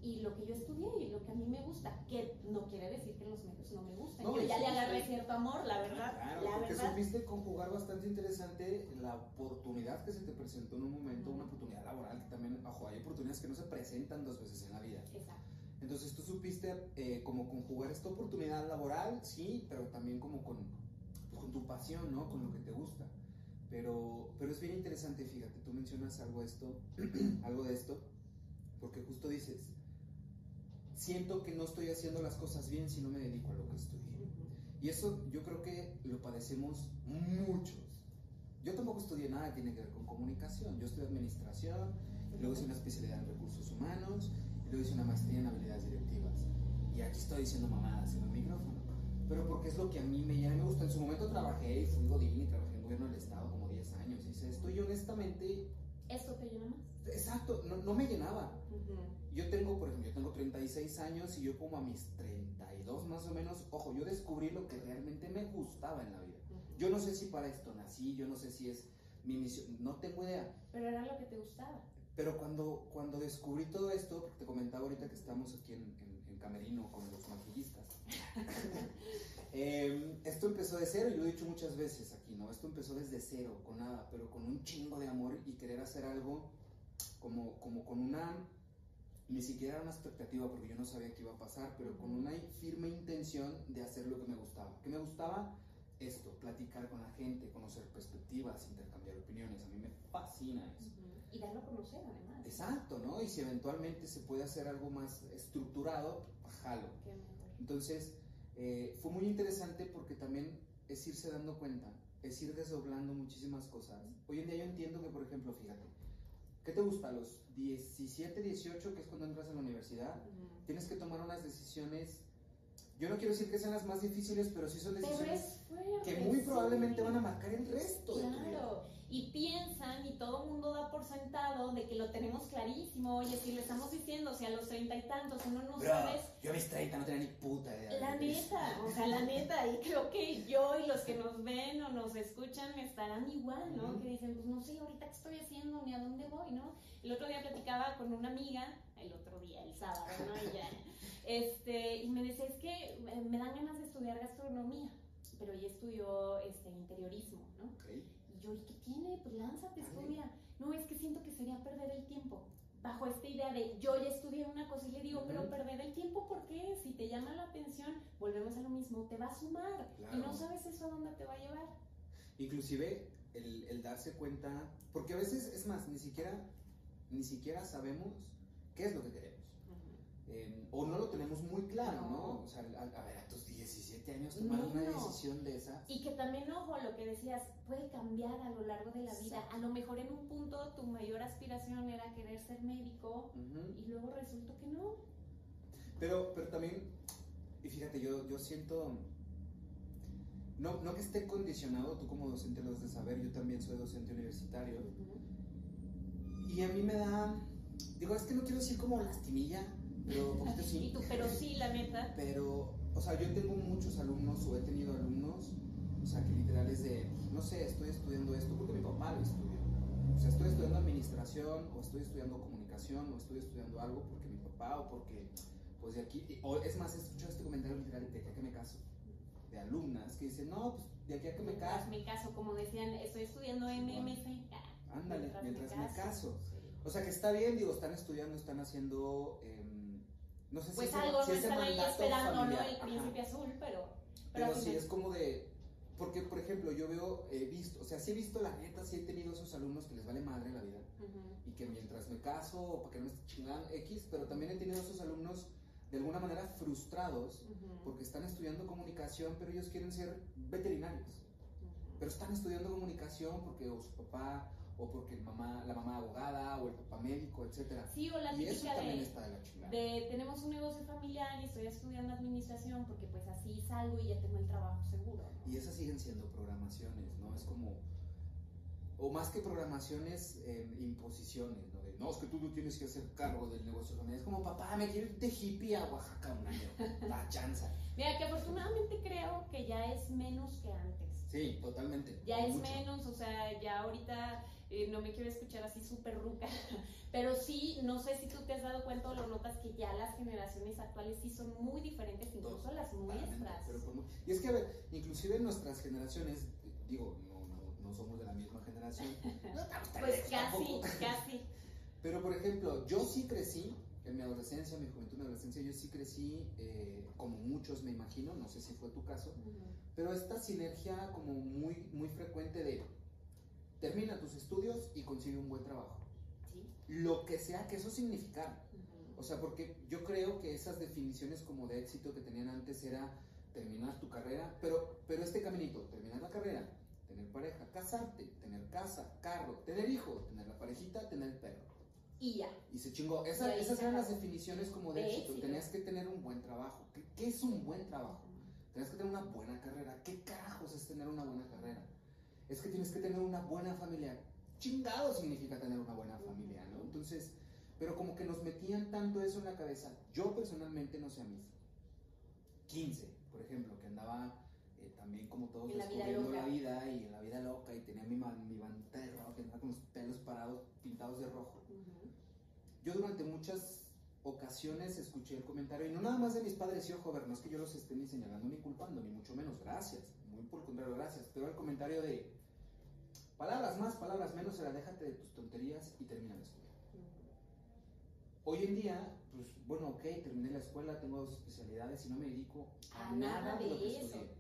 y lo que yo estudié y lo que a mí me gusta, que no quiere decir que los medios no me gusten. yo ya le agarré cierto amor, la verdad. Claro, la porque supiste conjugar bastante interesante la oportunidad que se te presentó en un momento, una oportunidad laboral que también, ojo, hay oportunidades que no se presentan dos veces en la vida. Exacto. Entonces tú supiste eh, como conjugar esta oportunidad laboral, sí, pero también como con tu pasión, ¿no? Con lo que te gusta. Pero, pero es bien interesante, fíjate, tú mencionas algo, esto, algo de esto, porque justo dices, siento que no estoy haciendo las cosas bien si no me dedico a lo que estudié. Y eso yo creo que lo padecemos muchos. Yo tampoco estudié nada que tiene que ver con comunicación. Yo estudié administración, luego hice una especialidad en recursos humanos, y luego hice una maestría en habilidades directivas. Y aquí estoy diciendo mamadas en el micrófono pero porque es lo que a mí me, me gusta. En su momento trabajé y fui godín y trabajé en gobierno del Estado como 10 años. Hice esto y honestamente... ¿Esto te llena más? Exacto, no, no me llenaba. Yo tengo, por ejemplo, yo tengo 36 años y yo como a mis 32 más o menos, ojo, yo descubrí lo que realmente me gustaba en la vida. Yo no sé si para esto nací, yo no sé si es mi misión, no tengo idea. Pero era lo que te gustaba. Pero cuando, cuando descubrí todo esto, te comentaba ahorita que estamos aquí en, en Camerino con los maquillistas, Em, esto empezó de cero, yo lo he dicho muchas veces aquí, ¿no? Esto empezó desde cero, con nada, pero con un chingo de amor y querer hacer algo como, como con una, ni siquiera era una expectativa porque yo no sabía qué iba a pasar, pero con una firme intención de hacer lo que me gustaba. ¿Qué me gustaba? esto, platicar con la gente, conocer perspectivas, intercambiar opiniones. A mí me fascina eso. Y darlo a conocer, además. Exacto, ¿no? Y si eventualmente se puede hacer algo más estructurado, jalo. Qué. Entonces, eh, fue muy interesante porque también es irse dando cuenta, es ir desdoblando muchísimas cosas. Hoy en día yo entiendo que, por ejemplo, fíjate, ¿qué te gusta? A los 17, 18, que es cuando entras a la universidad, tienes que tomar unas decisiones. Yo no quiero decir que sean las más difíciles, pero sí son decisiones que muy probablemente van a marcar el resto de tu vida. Y piensan y todo el mundo da por sentado de que lo tenemos clarísimo. Oye, si le estamos diciendo, si a los treinta y tantos uno no Bro, sabes, yo a mis 30 no tenía ni puta idea. de la neta, o sea, la neta, y creo que yo y los que nos ven o nos escuchan estarán igual, ¿no? Que dicen, pues no sé ahorita qué estoy haciendo ni a dónde voy, ¿no? El otro día platicaba con una amiga, el otro día, el sábado, ¿no? Y ya, este, y me decía, es que eh, me dan ganas de estudiar gastronomía, pero ella estudió este, interiorismo, ¿no? Ok. Y yo, ¿y qué tiene? Pues lánzate, estudia. No, es que siento que sería perder el tiempo. Bajo esta idea de yo ya estudié una cosa y le digo, pero Ujú. perder el tiempo, ¿por qué? Si te llama la atención, volvemos a lo mismo, te va a sumar. Y Claro. no sabes eso a dónde te va a llevar. Inclusive el, el darse cuenta, porque a veces es más, ni siquiera, ni siquiera sabemos qué es lo que queremos. Eh, o no lo tenemos muy claro, ¿no? No. O sea, a, a ver, a tus 17 años tomar una Menos. decisión de esa. Y que también, ojo, lo que decías, puede cambiar a lo largo de la vida. Exacto. A lo mejor en un punto tu mayor aspiración era querer ser médico Ujú. y luego resultó que no. Pero, pero también, y fíjate, yo, yo siento, no, no que esté condicionado, tú como docente lo has de saber, yo también soy docente universitario, y a mí me da, digo, es que no quiero decir como lastimilla, pero poquito sí, pero sí, la neta. pero, o sea, yo tengo muchos alumnos, o he tenido alumnos, o sea, que literal es de, no sé, estoy estudiando esto porque mi papá lo estudió. O sea, estoy estudiando administración, o estoy estudiando comunicación, o estoy estudiando algo porque mi papá, o porque, pues de aquí, o es más, he escuchado este comentario literal de aquí a que me caso, de alumnas que dicen, no, pues de aquí a que me Mientras caso, me caso, como decían, estoy estudiando ah, ándale, mientras me caso. Sí. O sea, que está bien, digo, están estudiando, están haciendo, em, no sé si Pues ese- algo si no están ahí esperando, ¿no? El ajá. príncipe azul, pero. Pero al sí es como de. Porque, por ejemplo, yo veo, he visto, o sea, sí he visto la neta, sí he tenido esos alumnos que les vale madre la vida Ujú. y que mientras me caso, o para que no me chingan X, pero también he tenido esos alumnos de alguna manera frustrados Ujú. porque están estudiando comunicación, pero ellos quieren ser veterinarios. Ujú. Pero están estudiando comunicación porque o su papá, o porque el mamá, la mamá abogada, o el papá médico, etcétera. Sí, o la Y eso también de, está de la chingada. de tenemos un negocio familiar y estoy estudiando administración porque pues así salgo y ya tengo el trabajo seguro. ¿no? Y esas siguen siendo programaciones, ¿no? Es como, o más que programaciones, eh, imposiciones, ¿no? De, no, es que tú no tienes que hacer cargo del negocio familiar. Es como, papá, me quiero ir de hippie a Oaxaca un año. La chanza. Mira, que afortunadamente creo que ya es menos que antes. Sí, totalmente. Ya es Mucho. menos, o sea, ya ahorita eh, no me quiero escuchar así súper ruca, pero sí, no sé si tú te has dado cuenta o lo notas que ya las generaciones actuales sí son muy diferentes, incluso las nuestras. pero mu- y es que, a ver, inclusive nuestras generaciones, digo, no, no, no somos de la misma generación. No estamos tan Pues lejos casi, tampoco. casi. Pero, por ejemplo, yo sí crecí, en mi adolescencia, mi juventud, mi adolescencia, yo sí crecí, eh, como muchos me imagino, no sé si fue tu caso, pero esta sinergia como muy, muy frecuente de termina tus estudios y consigue un buen trabajo. Sí. Lo que sea que eso significara. O sea, porque yo creo que esas definiciones como de éxito que tenían antes era terminar tu carrera, pero, pero este caminito, terminar la carrera, tener pareja, casarte, tener casa, carro, tener hijo, tener la parejita, tener el perro. Y ya. Y se chingó. Esa- esas eran las definiciones como de, De éxito. éxito. Tenías que tener un buen trabajo. ¿Qué, qué es un buen trabajo? Tienes que tener una buena carrera. ¿Qué carajos es tener una buena carrera? Es que tienes que tener una buena familia. Chingado significa tener una buena familia, ¿no? Entonces, pero como que nos metían tanto eso en la cabeza. Yo personalmente, no sé a mí, 15, por ejemplo, que andaba eh, también como todos En la vida descubriendo la vida y en la vida loca y tenía mi, mi rojo, que andaba con los pelos parados, pintados de rojo. Yo durante muchas ocasiones escuché el comentario, y no nada más de mis padres y ojo, ver, no es que yo los esté ni señalando ni culpando, ni mucho menos, gracias, muy por el contrario, gracias, pero el comentario de palabras más, palabras menos, era déjate de tus tonterías y termina la escuela. Hoy en día, pues bueno, ok, terminé la escuela, tengo dos especialidades y no me dedico a, A nada nada de lo que eso. estudié.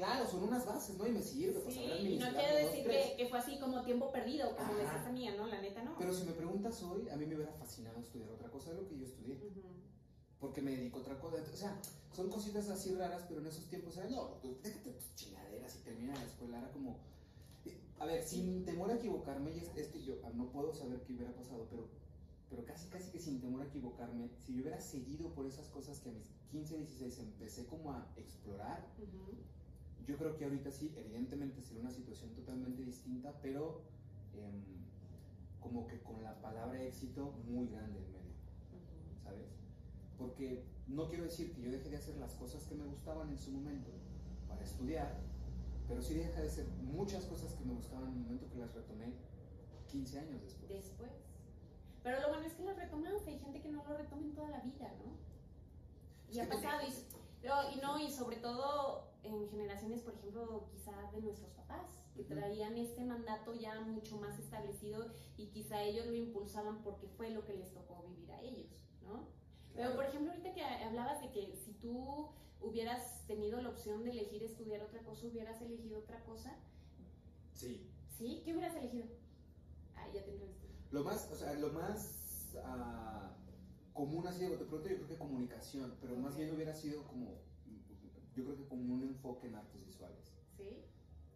Claro, son unas bases, ¿no? Y me sirve sí, Y no quiere decir que, que, fue así como tiempo perdido, como decía esa mía, ¿no? La neta, no. Pero si me preguntas hoy, a mí me hubiera fascinado estudiar otra cosa de lo que yo estudié. Porque me dedico a otra cosa. O sea, son cositas así raras, pero en esos tiempos era, no, déjate tus chingaderas y termina la escuela. Era como. Eh, a ver, sin temor a equivocarme, y este yo ah, no puedo saber qué hubiera pasado, pero pero casi casi que sin temor a equivocarme, si yo hubiera seguido por esas cosas que a mis 15, 16 empecé como a explorar, yo creo que ahorita sí, evidentemente sería una situación totalmente distinta, pero em, como que con la palabra éxito muy grande en medio, ¿sabes? Porque no quiero decir que yo deje de hacer las cosas que me gustaban en su momento para estudiar, pero sí deja de hacer muchas cosas que me gustaban en el momento que las retomé 15 años después. Después. Pero lo bueno es que lo retomamos, hay gente que no lo retoma en toda la vida, ¿no? Y ha pasado, y, no, y sobre todo en generaciones, por ejemplo, quizá de nuestros papás, que traían este mandato ya mucho más establecido y quizá ellos lo impulsaban porque fue lo que les tocó vivir a ellos, ¿no? Pero, por ejemplo, ahorita que hablabas de que si tú hubieras tenido la opción de elegir estudiar otra cosa, hubieras elegido otra cosa. Sí. ¿Sí? ¿Qué hubieras elegido? Ah, ya te lo más, o sea, lo más uh, común ha sido, de pronto yo creo que comunicación, pero más bien hubiera sido como, yo creo que como un enfoque en artes visuales. ¿Sí?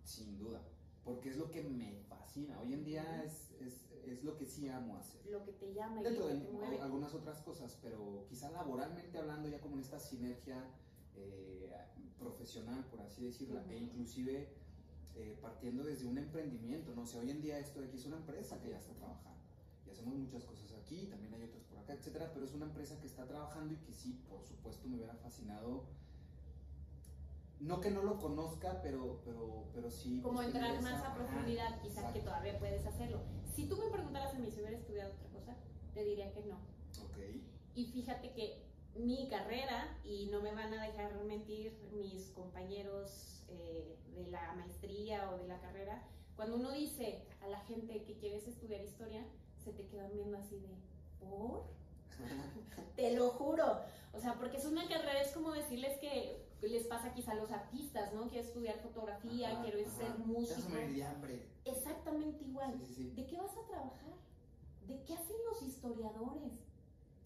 Sin duda, porque es lo que me fascina. Hoy en día es, es, es lo que sí amo hacer. Lo que te llama y Dentro de te mueve. algunas otras cosas, pero quizá laboralmente hablando ya como en esta sinergia eh, profesional, por así decirlo, e inclusive eh, partiendo desde un emprendimiento, ¿no? O sea, hoy en día esto de aquí es una empresa que ya está trabajando hacemos muchas cosas aquí, también hay otras por acá, etcétera, pero es una empresa que está trabajando y que sí, por supuesto, me hubiera fascinado. No que no lo conozca, pero, pero, pero sí. Como pues, entrar más a profundidad, quizás que todavía puedes hacerlo. Si tú me preguntaras a mí si hubiera estudiado otra cosa, te diría que no. Ok. Y fíjate que mi carrera, y no me van a dejar mentir mis compañeros eh, de la maestría o de la carrera, cuando uno dice a la gente que quieres estudiar historia, se te quedan viendo así de, ¿por? te lo juro. O sea, porque es una carrera, es como decirles que les pasa quizá a los artistas, ¿no? Quiero estudiar fotografía, quiero ser músico. hambre. Exactamente igual. ¿De qué vas a trabajar? ¿De qué hacen los historiadores?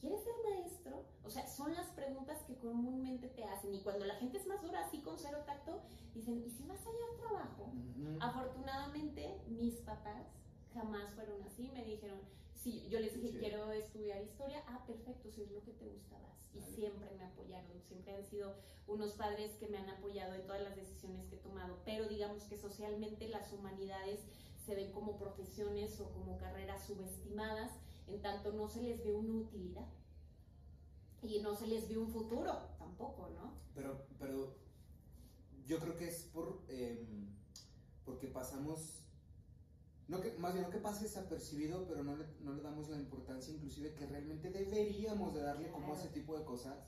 ¿Quieres ser maestro? O sea, son las preguntas que comúnmente te hacen. Y cuando la gente es más dura, así con cero tacto, dicen, ¿y si vas allá al trabajo? Afortunadamente, mis papás jamás fueron así, me dijeron, sí, yo les dije, quiero estudiar historia, ah, perfecto, si es lo que te gustaba. Y siempre me apoyaron, siempre han sido unos padres que me han apoyado en todas las decisiones que he tomado, pero digamos que socialmente las humanidades se ven como profesiones o como carreras subestimadas, en tanto no se les ve una utilidad. Y no se les ve un futuro tampoco, ¿no? Pero, pero yo creo que es por, em, porque pasamos no que, más bien no que pase desapercibido, pero no le, no le damos la importancia inclusive que realmente deberíamos de darle como ese tipo de cosas,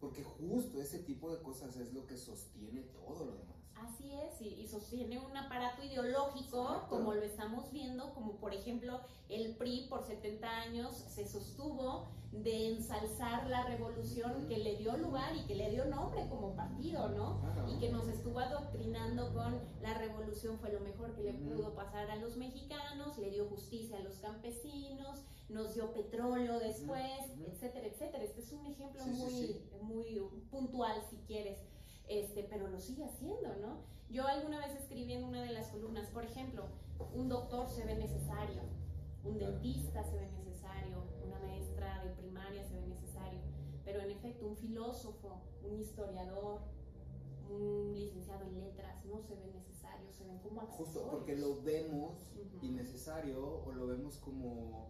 porque justo ese tipo de cosas es lo que sostiene todo lo demás. Así es, y, sostiene un aparato ideológico, como lo estamos viendo, como por ejemplo el PRI por 70 años se sostuvo de ensalzar la revolución que le dio lugar y que le dio nombre como partido, ¿no? Y que nos estuvo adoctrinando con la revolución fue lo mejor que le pudo pasar a los mexicanos, le dio justicia a los campesinos, nos dio petróleo después, etcétera, etcétera. Este es un ejemplo muy, muy puntual, si quieres, este, pero lo sigue haciendo, ¿no? Yo alguna vez escribí en una de las columnas, por ejemplo, un doctor se ve necesario, un dentista se ve necesario de primaria se ve necesario, pero en efecto un filósofo, un historiador, un licenciado en letras no se ve necesario, se ven como accesorios. Justo porque lo vemos innecesario o lo vemos como,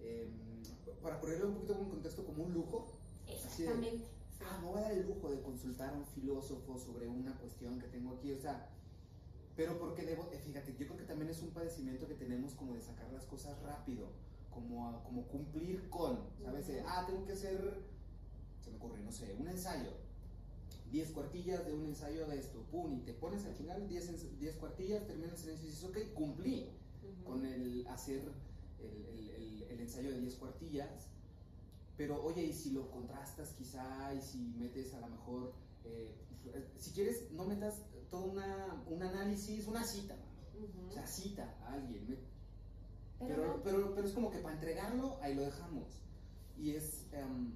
em, para ponerlo un poquito en contexto, como un lujo. Exactamente. Ah, me voy a dar el lujo de consultar a un filósofo sobre una cuestión que tengo aquí, o sea, pero porque debo, eh, fíjate, yo creo que también es un padecimiento que tenemos como de sacar las cosas rápido como, como cumplir con, ¿sabes? Ah, tengo que hacer, se me ocurre, no sé, un ensayo. 10 cuartillas de un ensayo de esto, pum, y te pones a chingar 10 cuartillas, terminas el ensayo y dices, ok, cumplí con el hacer el, el, el, ensayo de 10 cuartillas, pero oye, y si lo contrastas quizá, y si metes a lo mejor eh, si quieres, no metas todo una, un análisis, una cita, Ujú. o sea, cita a alguien. Pero Pero, no- pero, pero es como que para entregarlo, ahí lo dejamos. Y es. em,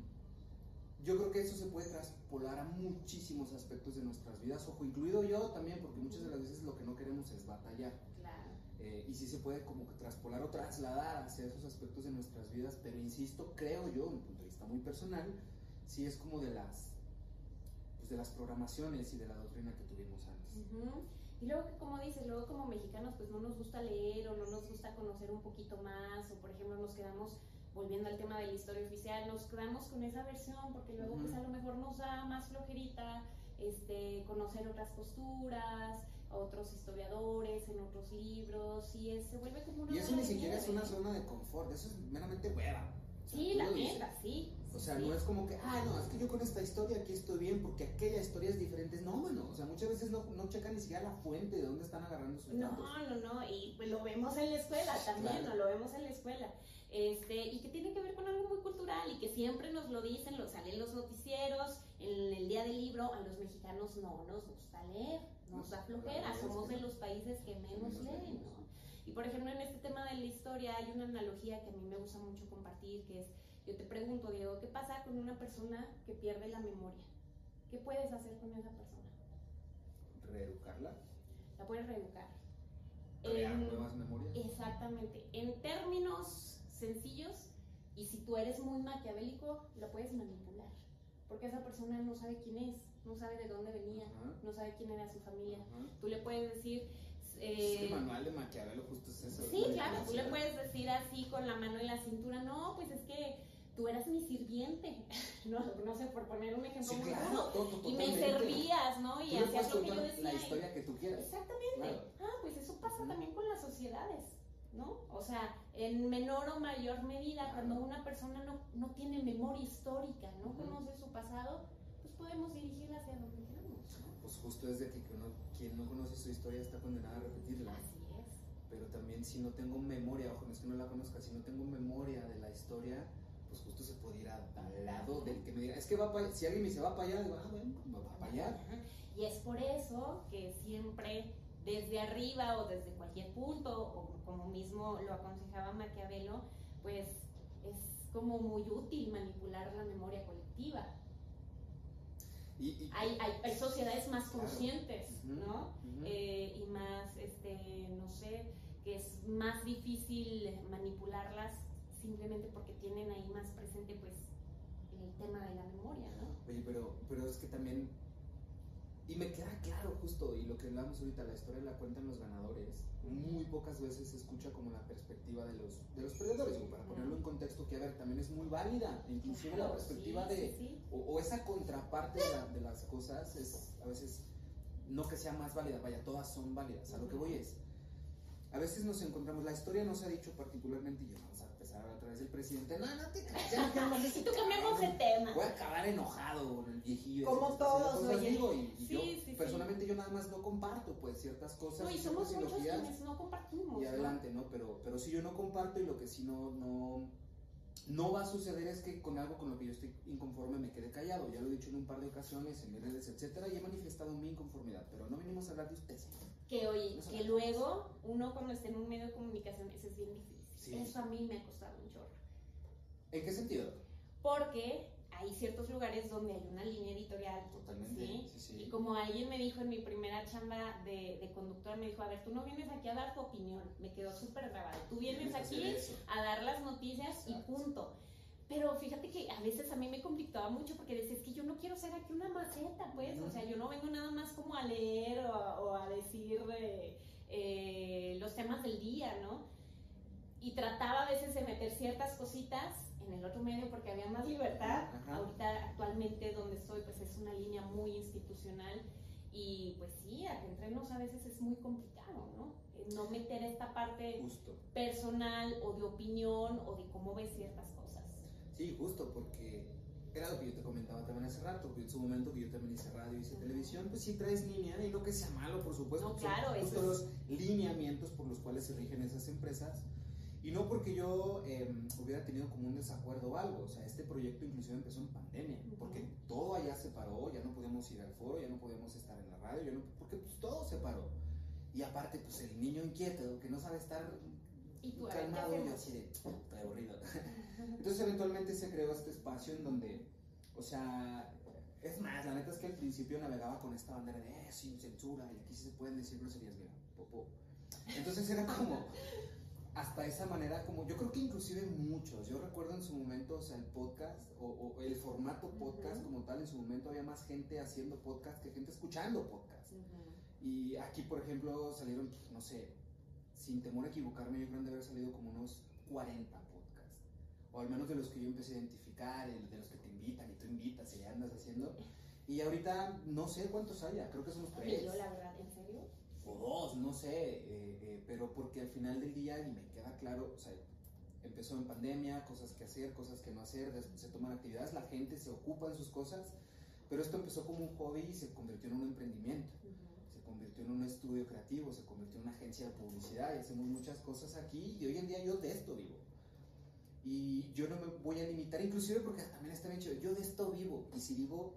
yo creo que eso se puede traspolar a muchísimos aspectos de nuestras vidas, ojo, incluido yo también, porque muchas de las veces lo que no queremos es batallar. Claro. Eh, y sí se puede como que traspolar o trasladar hacia esos aspectos de nuestras vidas, pero insisto, creo yo, en un punto de vista muy personal, sí es como de las, pues de las programaciones y de la doctrina que tuvimos antes. Y luego que como dices, luego como mexicanos pues no nos gusta leer o no nos gusta conocer un poquito más o por ejemplo nos quedamos volviendo al tema de la historia oficial, nos quedamos con esa versión porque luego pues a lo mejor nos da más flojerita este conocer otras posturas, otros historiadores en otros libros y es- se vuelve como una Y eso ni siquiera es una zona de confort, eso es meramente hueva. Sí, la neta, sí. O sea, sí. no es como que, ah, no, es que yo con esta historia aquí estoy bien porque aquella historia es diferente. No, bueno, o sea, muchas veces no, no checan ni siquiera la fuente de dónde están agarrando sus No, datos. no, no, y pues lo vemos en la escuela también, Claro. ¿no? lo vemos en la escuela. Este, y que tiene que ver con algo muy cultural y que siempre nos lo dicen, lo salen los noticieros, en el día del libro, a los mexicanos no nos gusta leer, nos da flojera, somos de los países que menos menos leen. ¿no? Y por ejemplo, en este tema de la historia hay una analogía que a mí me gusta mucho compartir, que es, yo te pregunto, Diego, ¿qué pasa con una persona que pierde la memoria? ¿Qué puedes hacer con esa persona? Reeducarla, La puedes reeducar. crear En- nuevas memorias. Exactamente. En términos sencillos, y si tú eres muy maquiavélico, lo puedes manipular. Porque esa persona no sabe quién es, no sabe de dónde venía, no sabe quién era su familia. Tú le puedes decir. Es eh, que manual de Maquiavelo justo es eso. sí, claro, tú le puedes decir así con la mano en la cintura, no, pues es que tú eras mi sirviente, no, no sé, por poner un ejemplo Sí, muy claro, Y me servías, ¿no? Y hacías lo que yo decía. La y- historia que tú quieras. Exactamente. Claro. Ah, pues eso pasa también con las sociedades, ¿no? O sea, en menor o mayor medida, Claro. cuando una persona no, no tiene memoria histórica, no Ujú. conoce su pasado, pues podemos dirigirla hacia donde. Pues justo es de que uno- quien no conoce su historia está condenada a repetirla. Así es. Pero también si no tengo memoria, ojo, no es que no la conozca, si no tengo memoria de la historia, pues justo se puede ir a- al lado del que me diga, es que va para si alguien me dice va para allá, digo, ah, bueno, pues va para allá. Y es por eso que siempre desde arriba o desde cualquier punto, o como mismo lo aconsejaba Maquiavelo, pues es como muy útil manipular la memoria colectiva. Y, y- hay, hay, hay sociedades más Claro. conscientes, ¿no? Eh, y más, este, no sé, que es más difícil manipularlas simplemente porque tienen ahí más presente, pues, el tema de la memoria, ¿no? Oye, pero, pero es que también, y me queda claro justo, y lo que hablamos ahorita, la historia la cuentan los ganadores, muy pocas veces se escucha como la perspectiva de los, de los perdedores, para ponerlo en contexto, que a ver, también es muy válida, inclusive la perspectiva sí, de, sí, sí. O, o esa contraparte de, la- de las cosas es a veces no que sea más válida, vaya, todas son válidas. A lo que voy es, a veces nos encontramos, la historia nos ha dicho particularmente, y yo vamos a empezar a hablar a través del presidente, no, no te no tú cambiamos de tema. Voy a acabar enojado con el viejillo. Como ese todos, cosas, oye. digo, y, y Sí, yo, sí, sí. personalmente yo nada más no comparto pues ciertas cosas No, y somos muchos quienes no compartimos. y ¿no? adelante, ¿no? Pero, pero si yo no comparto y lo que sí no, no, no va a suceder es que con algo con lo que yo estoy inconforme me quede callado. Ya lo he dicho en un par de ocasiones, en redes, etcétera, y he manifestado mi inconformidad, pero no venimos a hablar de ustedes. Que oye, No que luego uno cuando está en un medio de comunicación, eso es bien difícil. Sí. Eso a mí me ha costado un chorro. ¿En qué sentido? Porque hay ciertos lugares donde hay una línea editorial. Totalmente. ¿sí? Sí, sí. Y como alguien me dijo en mi primera chamba de, de conductor, me dijo, a ver, tú no vienes aquí a dar tu opinión, me quedó súper grabado. Tú vienes aquí a dar las noticias Exacto. y punto. Pero fíjate que a veces a mí me conflictaba mucho porque decía, es que yo no quiero ser aquí una maceta, pues, o sea, yo no vengo nada más como a leer o a, o a decir eh, eh, los temas del día, ¿no? Y trataba a veces de meter ciertas cositas en el otro medio porque había más libertad. Ajá. Ahorita actualmente donde estoy pues es una línea muy institucional y pues sí, a que entrenos a veces es muy complicado, ¿no? Eh, No meter esta parte Justo. personal o de opinión o de cómo ves ciertas cosas. Sí, justo, porque era lo que yo te comentaba también hace rato, que en su momento que yo también hice radio, hice televisión, pues sí traes línea, y no que sea malo, por supuesto, No, son claro, justo eso es- los lineamientos por los cuales se rigen esas empresas, y no porque yo eh, hubiera tenido como un desacuerdo o algo, o sea, este proyecto inclusive empezó en pandemia, porque todo ya se paró, ya no podíamos ir al foro, ya no podíamos estar en la radio, ya no, porque pues todo se paró. Y aparte, pues el niño inquieto, que no sabe estar Y tú, a ver, ¿qué calmado y así de, estoy aburrido. Entonces eventualmente se creó este espacio en donde, o sea, es más, la neta es que al principio navegaba con esta bandera de, eh, sin censura, y aquí se pueden decir groserías, mira, popó. Entonces era como, hasta esa manera, como, yo creo que inclusive muchos, yo recuerdo en su momento, o sea, el podcast, o, o el formato podcast Ujú. como tal, en su momento había más gente haciendo podcast que gente escuchando podcast. Y aquí, por ejemplo, salieron, no sé, sin temor a equivocarme, yo creo que han de haber salido como unos 40 podcasts. O al menos de los que yo empecé a identificar, de los que te invitan y tú invitas y ya andas haciendo. Y ahorita no sé cuántos haya, creo que somos tres. yo la verdad, ¿en serio? O dos, no sé. eh, eh, pero porque al final del día, y me queda claro, o sea, empezó en pandemia, cosas que hacer, cosas que no hacer, se toman actividades, la gente se ocupa en sus cosas. Pero esto empezó como un hobby y se convirtió en un emprendimiento se convirtió en un estudio creativo, se convirtió en una agencia de publicidad y hacemos muchas cosas aquí y hoy en día yo de esto vivo. Y yo no me voy a limitar, inclusive porque también está bien chido, yo de esto vivo y si vivo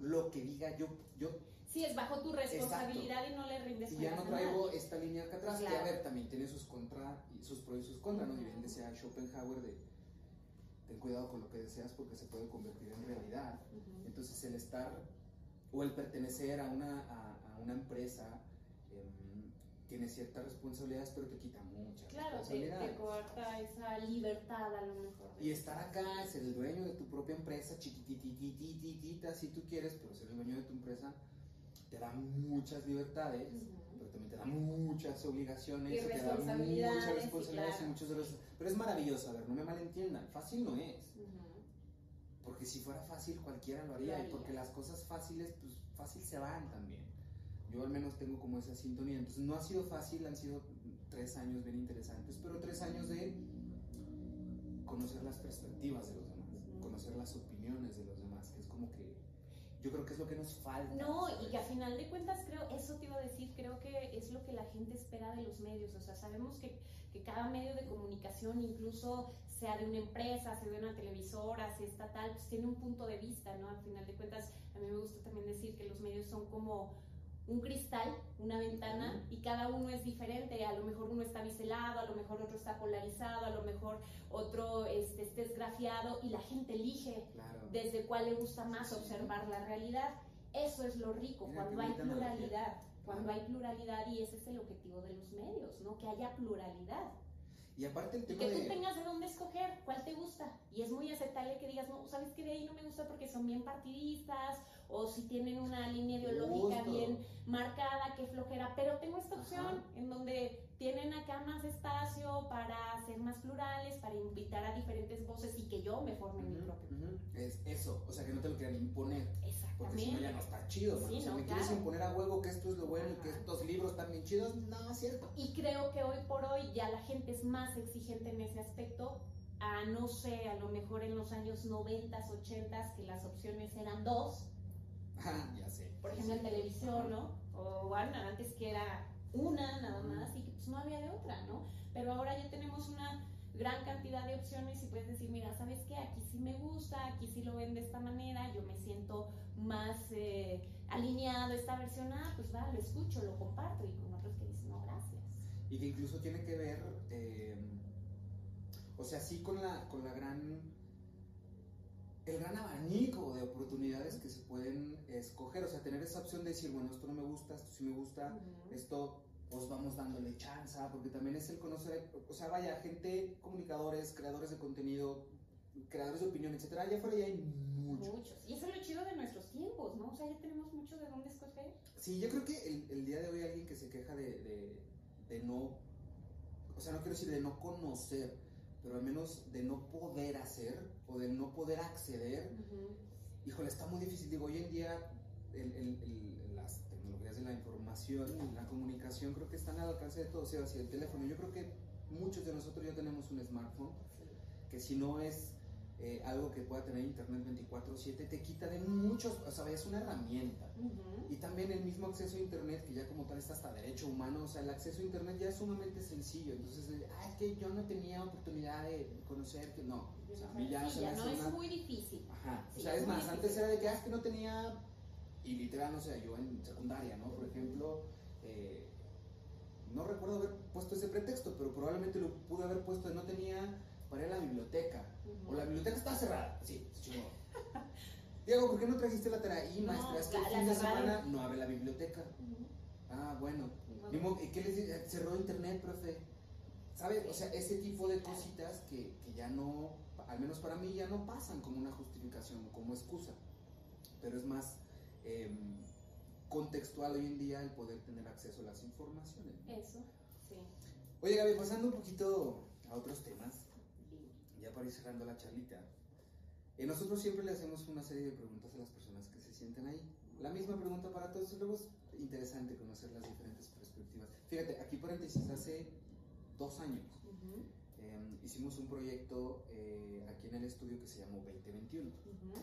lo que diga yo, yo Sí, es bajo tu responsabilidad y no le rindes y ya no traigo nadie. esta línea acá atrás, que Claro. a ver, también tiene sus contra sus pros y sus contras, ¿no? Y bien decía Schopenhauer de ten cuidado con lo que deseas porque se puede convertir en realidad. Ujú. Entonces el estar o el pertenecer a una, a, a una empresa em, tiene ciertas responsabilidades, pero te quita muchas Claro, te, te corta esa libertad a lo mejor. Y estar acá, ser el dueño de tu propia empresa, chiquitititititita si tú quieres, pero ser el dueño de tu empresa te da muchas libertades, Ujú. pero también te da muchas obligaciones, Y te da muchas responsabilidades y claro. muchos de los... Pero es maravilloso, a ver, no me malentiendan, fácil no es. Ujú. Porque si fuera fácil cualquiera lo haría, y porque las cosas fáciles, pues fácil se van también. Yo al menos tengo como esa sintonía. Entonces no ha sido fácil, han sido tres años bien interesantes, pero tres años de conocer las perspectivas de los demás, conocer las opiniones de los demás, que es como que yo creo que es lo que nos falta. No, y que a final de cuentas creo, eso te iba a decir, creo que es lo que la gente espera de los medios, o sea, sabemos que, que cada medio de comunicación, incluso sea de una empresa, sea de una televisora, sea estatal, pues tiene un punto de vista, ¿no? Al final de cuentas, a mí me gusta también decir que los medios son como un cristal, una ventana, y cada uno es diferente. A lo mejor uno está biselado, a lo mejor otro está polarizado, a lo mejor otro este, está esgrafiado, y la gente elige Claro. desde cuál le gusta más observar la realidad. Eso es lo rico, Mira, cuando hay pluralidad, cuando hay pluralidad y ese es el objetivo de los medios, ¿no? Que haya pluralidad. Y aparte el tema que tú tengas de dónde escoger, cuál te gusta. Y es muy aceptable que digas, no, sabes que de ahí no me gusta porque son bien partidistas o si tienen una línea ideológica bien marcada, que flojera. Pero tengo esta Ajá. opción en donde tienen acá más espacio para ser más plurales, para invitar a diferentes voces y que yo me forme mi propio. Es eso, o sea que no te lo quieran imponer. Porque si no Exactamente. ya no está chido. Sí, o sea, no, me quieres imponer a huevo que esto es lo bueno y que estos libros están bien chidos, no es cierto. Y creo que hoy por hoy ya la gente es más exigente en ese aspecto. A no sé, a lo mejor en los años 90, 80, que las opciones eran dos, Ah, ya sé. por ejemplo en televisión, ¿no? O bueno, antes que era una nada más y que pues no había de otra, ¿no? Pero ahora ya tenemos una gran cantidad de opciones y puedes decir, mira, ¿sabes qué? Aquí sí me gusta, aquí sí lo ven de esta manera, yo me siento más eh, alineado esta versión, ah, pues va, lo escucho, lo comparto y con otros que dicen, no, gracias. Y que incluso tiene que ver, eh, o sea, sí con la, con la gran, el gran abanico de oportunidades que se pueden escoger, o sea, tener esa opción de decir, bueno, esto no me gusta, esto sí me gusta, esto pues vamos dándole chance, porque también es el conocer, o sea, vaya, gente, comunicadores, creadores de contenido, creadores de opinión, etcétera, allá afuera ya hay muchos. Muchos. Y eso es lo chido de nuestros tiempos, ¿no? O sea, ya tenemos mucho de dónde escoger. Sí, yo creo que el, el día de hoy alguien que se queja de, de, de no, o sea, no quiero decir de no conocer, pero al menos de no poder hacer o de no poder acceder, híjole, está muy difícil. Digo, hoy en día el- el- el- las tecnologías de la información y la comunicación creo que están al alcance de todos, o sea, hacia el teléfono. Yo creo que muchos de nosotros ya tenemos un smartphone, que si no es eh, algo que pueda tener internet 24/7 te quita de muchos, o sea, es una herramienta. Y también el mismo acceso a internet, que ya como tal está hasta derecho humano, o sea, el acceso a internet ya es sumamente sencillo. Entonces, ah, es que yo no tenía oportunidad de conocer, que no. O sea, a mí ya sí, se me no es una- muy difícil. Ajá. Sí, o sea, es más, difícil. antes era de que, ah, es que no tenía, y literal, no sé, yo en secundaria, ¿no? Por ejemplo, eh, no recuerdo haber puesto ese pretexto, pero probablemente lo pude haber puesto de no tenía para ir a la biblioteca. O la biblioteca está cerrada. Sí, se chingó. Diego, ¿por qué no trajiste la tarea? Y No, maestra, es que el fin de semana no abre la biblioteca. Ah, bueno. ¿Y qué les? Cerró internet, profe. ¿Sabes? O sea, ese tipo de cositas que, que ya no, al menos para mí, ya no pasan como una justificación o como excusa. Pero es más em, contextual hoy en día el poder tener acceso a las informaciones. ¿no? Eso, sí. Oye, Gaby, pasando un poquito a otros temas, ya para ir cerrando la charlita. eh, nosotros siempre le hacemos una serie de preguntas a las personas que se sienten ahí. La misma pregunta para todos, y luego es interesante conocer las diferentes perspectivas. Fíjate, aquí paréntesis, hace dos años Ujú, eh, hicimos un proyecto eh, aquí en el estudio que se llamó 2021. ujú.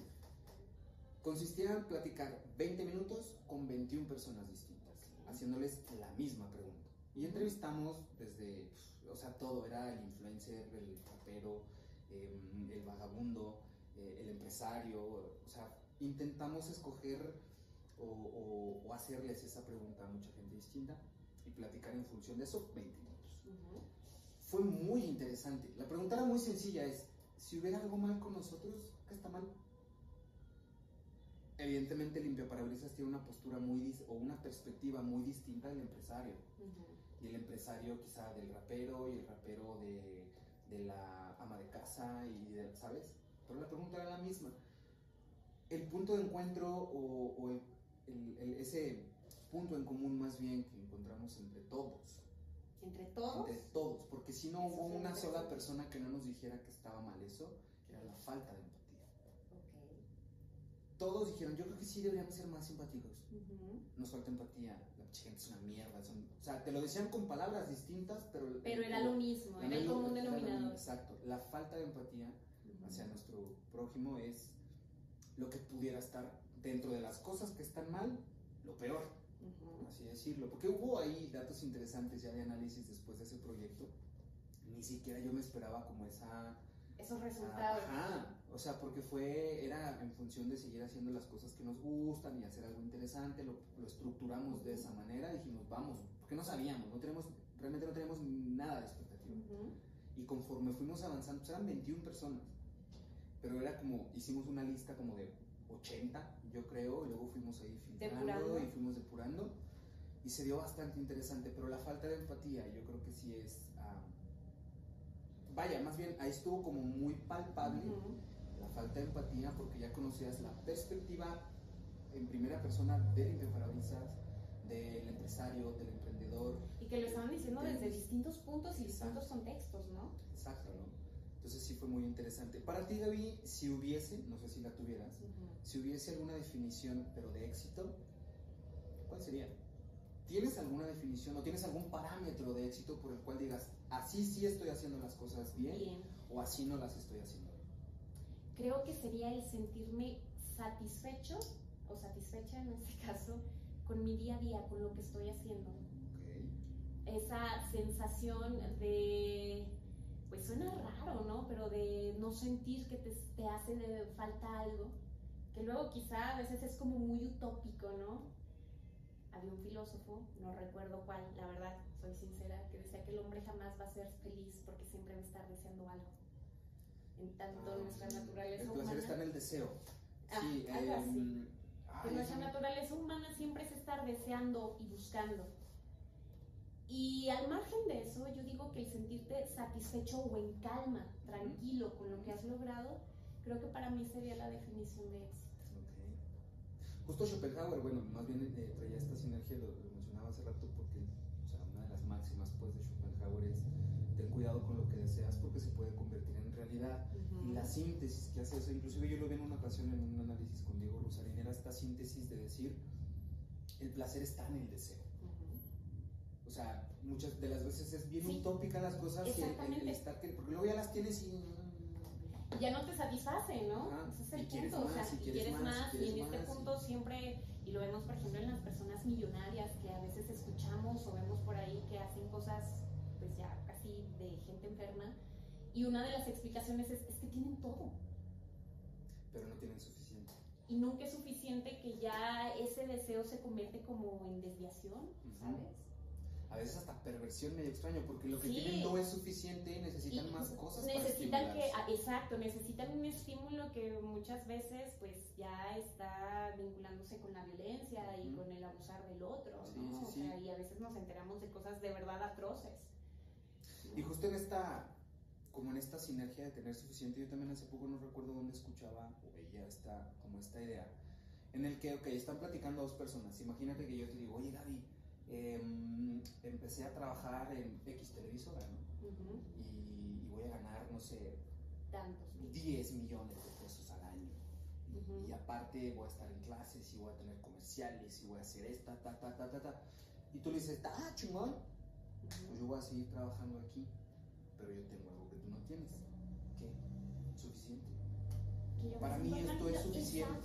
Consistía en platicar 20 minutos con 21 personas distintas, haciéndoles la misma pregunta. Y entrevistamos desde, o sea, todo, era el influencer, el rapero, eh, el vagabundo, eh, el empresario, o sea, intentamos escoger o, o- o hacerles esa pregunta a mucha gente distinta y platicar en función de eso 20 minutos. Ujú. Fue muy interesante. La pregunta era muy sencilla, es, si hubiera algo mal con nosotros, ¿qué está mal? Evidentemente Limpia Parabrisas tiene una postura muy o una perspectiva muy distinta del empresario. Ujú. Y el empresario quizá del rapero y el rapero de, de la ama de casa y de- ¿sabes? Pero la pregunta era la misma. El punto de encuentro o, o el- el- el- ese punto en común más bien que encontramos entre todos Entre todos. entre todos, porque si no Eso hubo una sola persona que no nos dijera que estaba mal eso, era la falta de empatía. Ok. Todos dijeron, yo creo que sí deberíamos ser más simpáticos. Ujú. Nos falta empatía, gente es una mierda. o sea, te lo decían con palabras distintas, pero... Pero era lo mismo, era el común denominador. Exacto, la falta de empatía hacia nuestro prójimo es lo que pudiera estar dentro de las cosas que están mal, lo peor. Ujú. así decirlo, porque hubo ahí datos interesantes ya de análisis después de ese proyecto. Ni siquiera yo me esperaba como esa... Esos resultados. Ajá, o sea, porque fue, era en función de seguir haciendo las cosas que nos gustan y hacer algo interesante, lo, lo estructuramos de esa manera, dijimos, vamos, porque no sabíamos, no tenemos, realmente no teníamos nada de expectativa. Ujú. Y conforme fuimos avanzando, pues eran 21 personas, pero era como, hicimos una lista como de 80, yo creo, y luego fuimos ahí filtrando y fuimos depurando, y se dio bastante interesante, pero la falta de empatía yo creo que sí es, ah, vaya, más bien ahí estuvo como muy palpable la falta de empatía porque ya conocías la perspectiva en primera persona del del empresario, del emprendedor, Y que lo estaban diciendo desde distintos puntos y distintos contextos, ¿no? Exacto, ¿no? Entonces sí fue muy interesante. Para ti, Gaby, si hubiese, no sé si la tuvieras, si hubiese alguna definición, pero de éxito, ¿cuál sería? ¿Tienes alguna definición o tienes algún parámetro de éxito por el cual digas, así sí estoy haciendo las cosas bien, Bien. o así no las estoy haciendo bien? Creo que sería el sentirme satisfecho o satisfecha en este caso con mi día a día, con lo que estoy haciendo. Esa sensación de, pues suena raro, ¿no? Pero de no sentir que te, te hace de falta algo, que luego quizá a veces es como muy utópico, ¿no? Había un filósofo, no recuerdo cuál, la verdad, soy sincera, que decía que el hombre jamás va a ser feliz porque siempre va a estar deseando algo. En tanto Ah, nuestra sí. naturaleza El placer humana. está en el deseo. Ah, sí, algo así. Que ay, nuestra sí. naturaleza humana siempre es estar deseando y buscando. Y al margen de eso, yo digo que el sentirte satisfecho o en calma, tranquilo con lo que has logrado, creo que para mí sería la definición de éxito. Justo Schopenhauer, bueno, más bien eh, traía esta sinergia, lo, lo mencionaba hace rato, porque o sea, una de las máximas pues, de Schopenhauer es ten cuidado con lo que deseas porque se puede convertir en realidad. Y la síntesis que hace eso, inclusive yo lo vi en una ocasión en un análisis con Diego Rosarín, era esta síntesis de decir, el placer está en el deseo. O sea, muchas de las veces es bien Sí. utópica las cosas y el- estar que, porque luego ya las tienes y... ya no te satisface, ¿no? Ese es el punto, o sea, si quieres, más, y en este punto siempre, y lo vemos por ejemplo en las personas millonarias que a veces escuchamos o vemos por ahí que hacen cosas pues ya casi de gente enferma, y una de las explicaciones es, es que tienen todo. Pero no tienen suficiente. Y nunca es suficiente que ya ese deseo se convierte como en desviación, ¿sabes? A veces hasta perversión medio extraño, porque lo que tienen no es suficiente y necesitan más cosas. Necesitan que, ah, exacto, necesitan un estímulo que muchas veces pues ya está vinculándose con la violencia y con el abusar del otro, ¿no? o sea, y a veces nos enteramos de cosas de verdad atroces. Y justo en esta, como en esta sinergia de tener suficiente, yo también hace poco no recuerdo dónde escuchaba o veía esta, como esta idea, en el que, ok, están platicando dos personas, imagínate que yo te digo, oye Gaby, Em, empecé a trabajar en X televisora, ¿no? y, voy a ganar, no sé, Tantos, 10 millones de pesos al año. Y aparte voy a estar en clases y voy a tener comerciales y voy a hacer esta, ta, ta, ta, ta, ta. Y tú le dices, ah, chingón. Pues yo voy a seguir trabajando aquí, pero yo tengo algo que tú no tienes. Para mí esto es suficiente.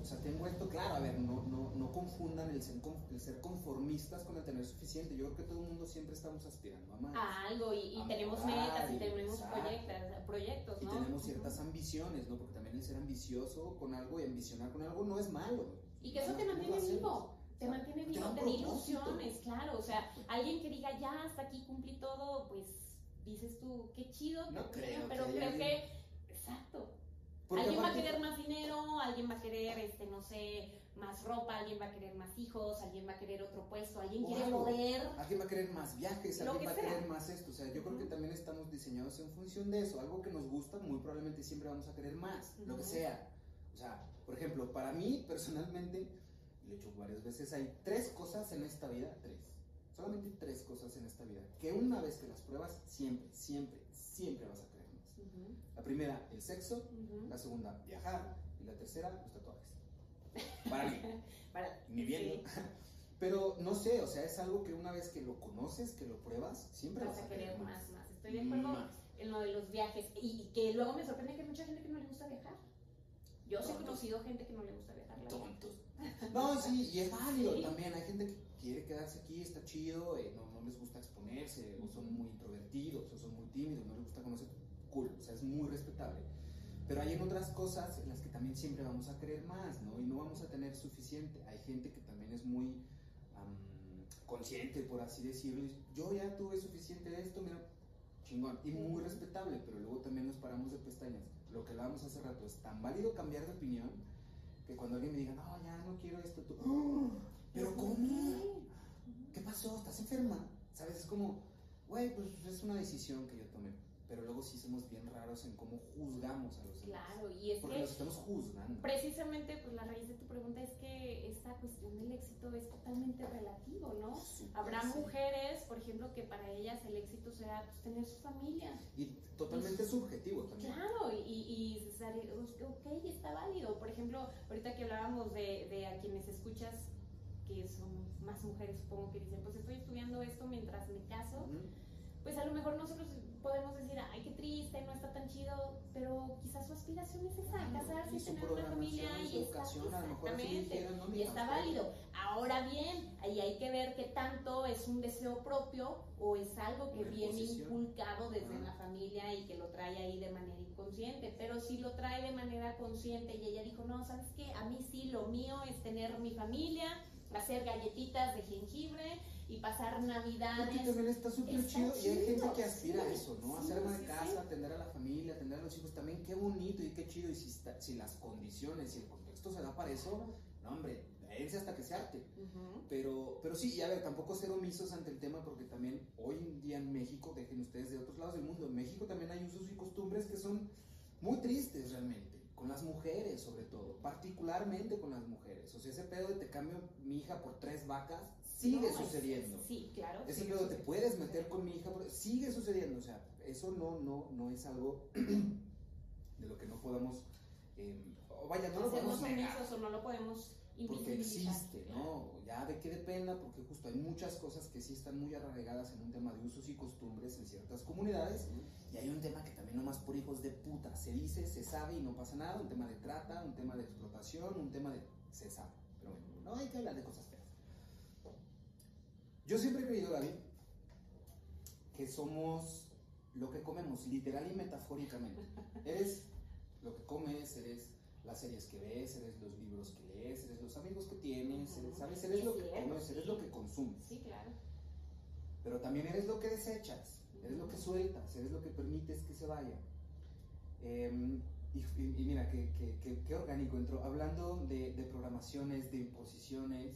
O sea, tengo esto claro, a ver, no, no, no confundan el ser, el ser, conformistas con el tener suficiente. Yo creo que todo el mundo siempre estamos aspirando a más. A algo, y, tenemos metas, y tenemos proyectos, ¿no? Y tenemos ciertas ambiciones, ¿no? Porque también el ser ambicioso con algo y ambicionar con algo no es malo. Y que eso te mantiene vivo te mantiene vivo, te ilusiones, claro. O sea, alguien que diga, ya hasta aquí cumplí todo, pues dices tú, qué chido, no creo, pero creo que, exacto, alguien va a querer más dinero, alguien va a querer, este, no sé, más ropa, alguien va a querer más hijos, alguien va a querer otro puesto, alguien quiere poder. Alguien va a querer más viajes, alguien va a querer más esto. O sea, yo creo que también estamos diseñados en función de eso. Algo que nos gusta, muy probablemente siempre vamos a querer más, lo que sea. O sea, por ejemplo, para mí personalmente, lo he hecho varias veces, hay tres cosas en esta vida, tres. Solamente tres cosas en esta vida, que una vez que las pruebas, siempre, siempre, siempre vas a la primera, el sexo. La segunda, viajar. Y la tercera, los tatuajes. Para mí. Para, Ni bien. Pero no sé, o sea, es algo que una vez que lo conoces, que lo pruebas, siempre vas, a querer más, más. Estoy de acuerdo en lo de los viajes. Y, que luego me sorprende que hay mucha gente que no le gusta viajar. Yo he conocido gente que no le gusta viajar. Tontos. No, sí, y es válido también. Hay gente que quiere quedarse aquí, está chido, eh, no, no les gusta exponerse, o son muy introvertidos, o son muy tímidos, no les gusta conocer cool, o sea, es muy respetable. Pero hay en otras cosas en las que también siempre vamos a querer más, ¿no? Y no vamos a tener suficiente. Hay gente que también es muy consciente, por así decirlo. Yo ya tuve suficiente de esto, mira, chingón. Y muy respetable, pero luego también nos paramos de pestañas. Lo que hablábamos hace rato, es tan válido cambiar de opinión que cuando alguien me diga, no, ya no quiero esto, tú, ¡Oh! ¿pero cómo? ¿Qué pasó? ¿Estás enferma? ¿Sabes? Es como, güey, pues es una decisión que yo tomé pero luego sí somos bien raros en cómo juzgamos a los demás. Claro, y es porque que los estamos juzgando. Precisamente, pues la raíz de tu pregunta es que esta cuestión del éxito es totalmente relativo, ¿no? Habrá mujeres, por ejemplo, que para ellas el éxito será pues, tener su familia. Y totalmente subjetivo también. Claro, y, y, ok, está válido. Por ejemplo, ahorita que hablábamos de, de a quienes escuchas que son más mujeres, supongo que dicen, pues estoy estudiando esto mientras me caso, pues a lo mejor nosotros podemos decir, ay, qué triste, no está tan chido, pero quizás su aspiración es esa, casarse, tener una familia y está exactamente, y está válido. Ahora bien, ahí hay que ver qué tanto es un deseo propio o es algo que viene inculcado desde la familia y que lo trae ahí de manera inconsciente, pero si lo trae de manera consciente y ella dijo, no, ¿sabes qué? A mí sí, lo mío es tener mi familia, hacer galletitas de jengibre, y pasar Navidad. Porque también está súper chido, y hay gente que aspira a eso, ¿no? Hacer ama de casa, atender a la familia, atender a los hijos, también qué bonito y qué chido. Y si, si las condiciones y el contexto se da para eso, no, hombre, irse hasta que se arte. pero, pero sí, y a ver, tampoco ser omisos ante el tema, porque también hoy en día en México, dejen ustedes de otros lados del mundo, en México también hay usos y costumbres que son muy tristes realmente con las mujeres sobre todo, particularmente con las mujeres. O sea, ese pedo de te cambio mi hija por tres vacas, sigue sucediendo. sí, claro. Pedo te puedes meter con mi hija, sigue sucediendo. O sea, eso no, no, no es algo de lo que no podamos... Eh, vaya, no lo podemos negar. o no lo podemos porque existe, ¿no? Ya de qué dependa, porque justo hay muchas cosas que sí están muy arraigadas en un tema de usos y costumbres en ciertas comunidades, y hay un tema que también nomás por hijos de puta se dice, se sabe y no pasa nada, un tema de trata, un tema de explotación, un tema de... se sabe, pero bueno, no hay que hablar de cosas. Yo siempre he creído, Gaby, que somos lo que comemos, literal y metafóricamente. Eres lo que comes, eres las series que ves, eres los libros que lees, eres los amigos que tienes, eres, ¿sabes? Eres Es lo que comes, eres lo que consumes. Sí, claro. Pero también eres lo que desechas, eres lo que sueltas, eres lo que permites que se vaya. Eh, y, y- y mira, qué, qué- qué- qué orgánico entró. Hablando de, de programaciones, de imposiciones,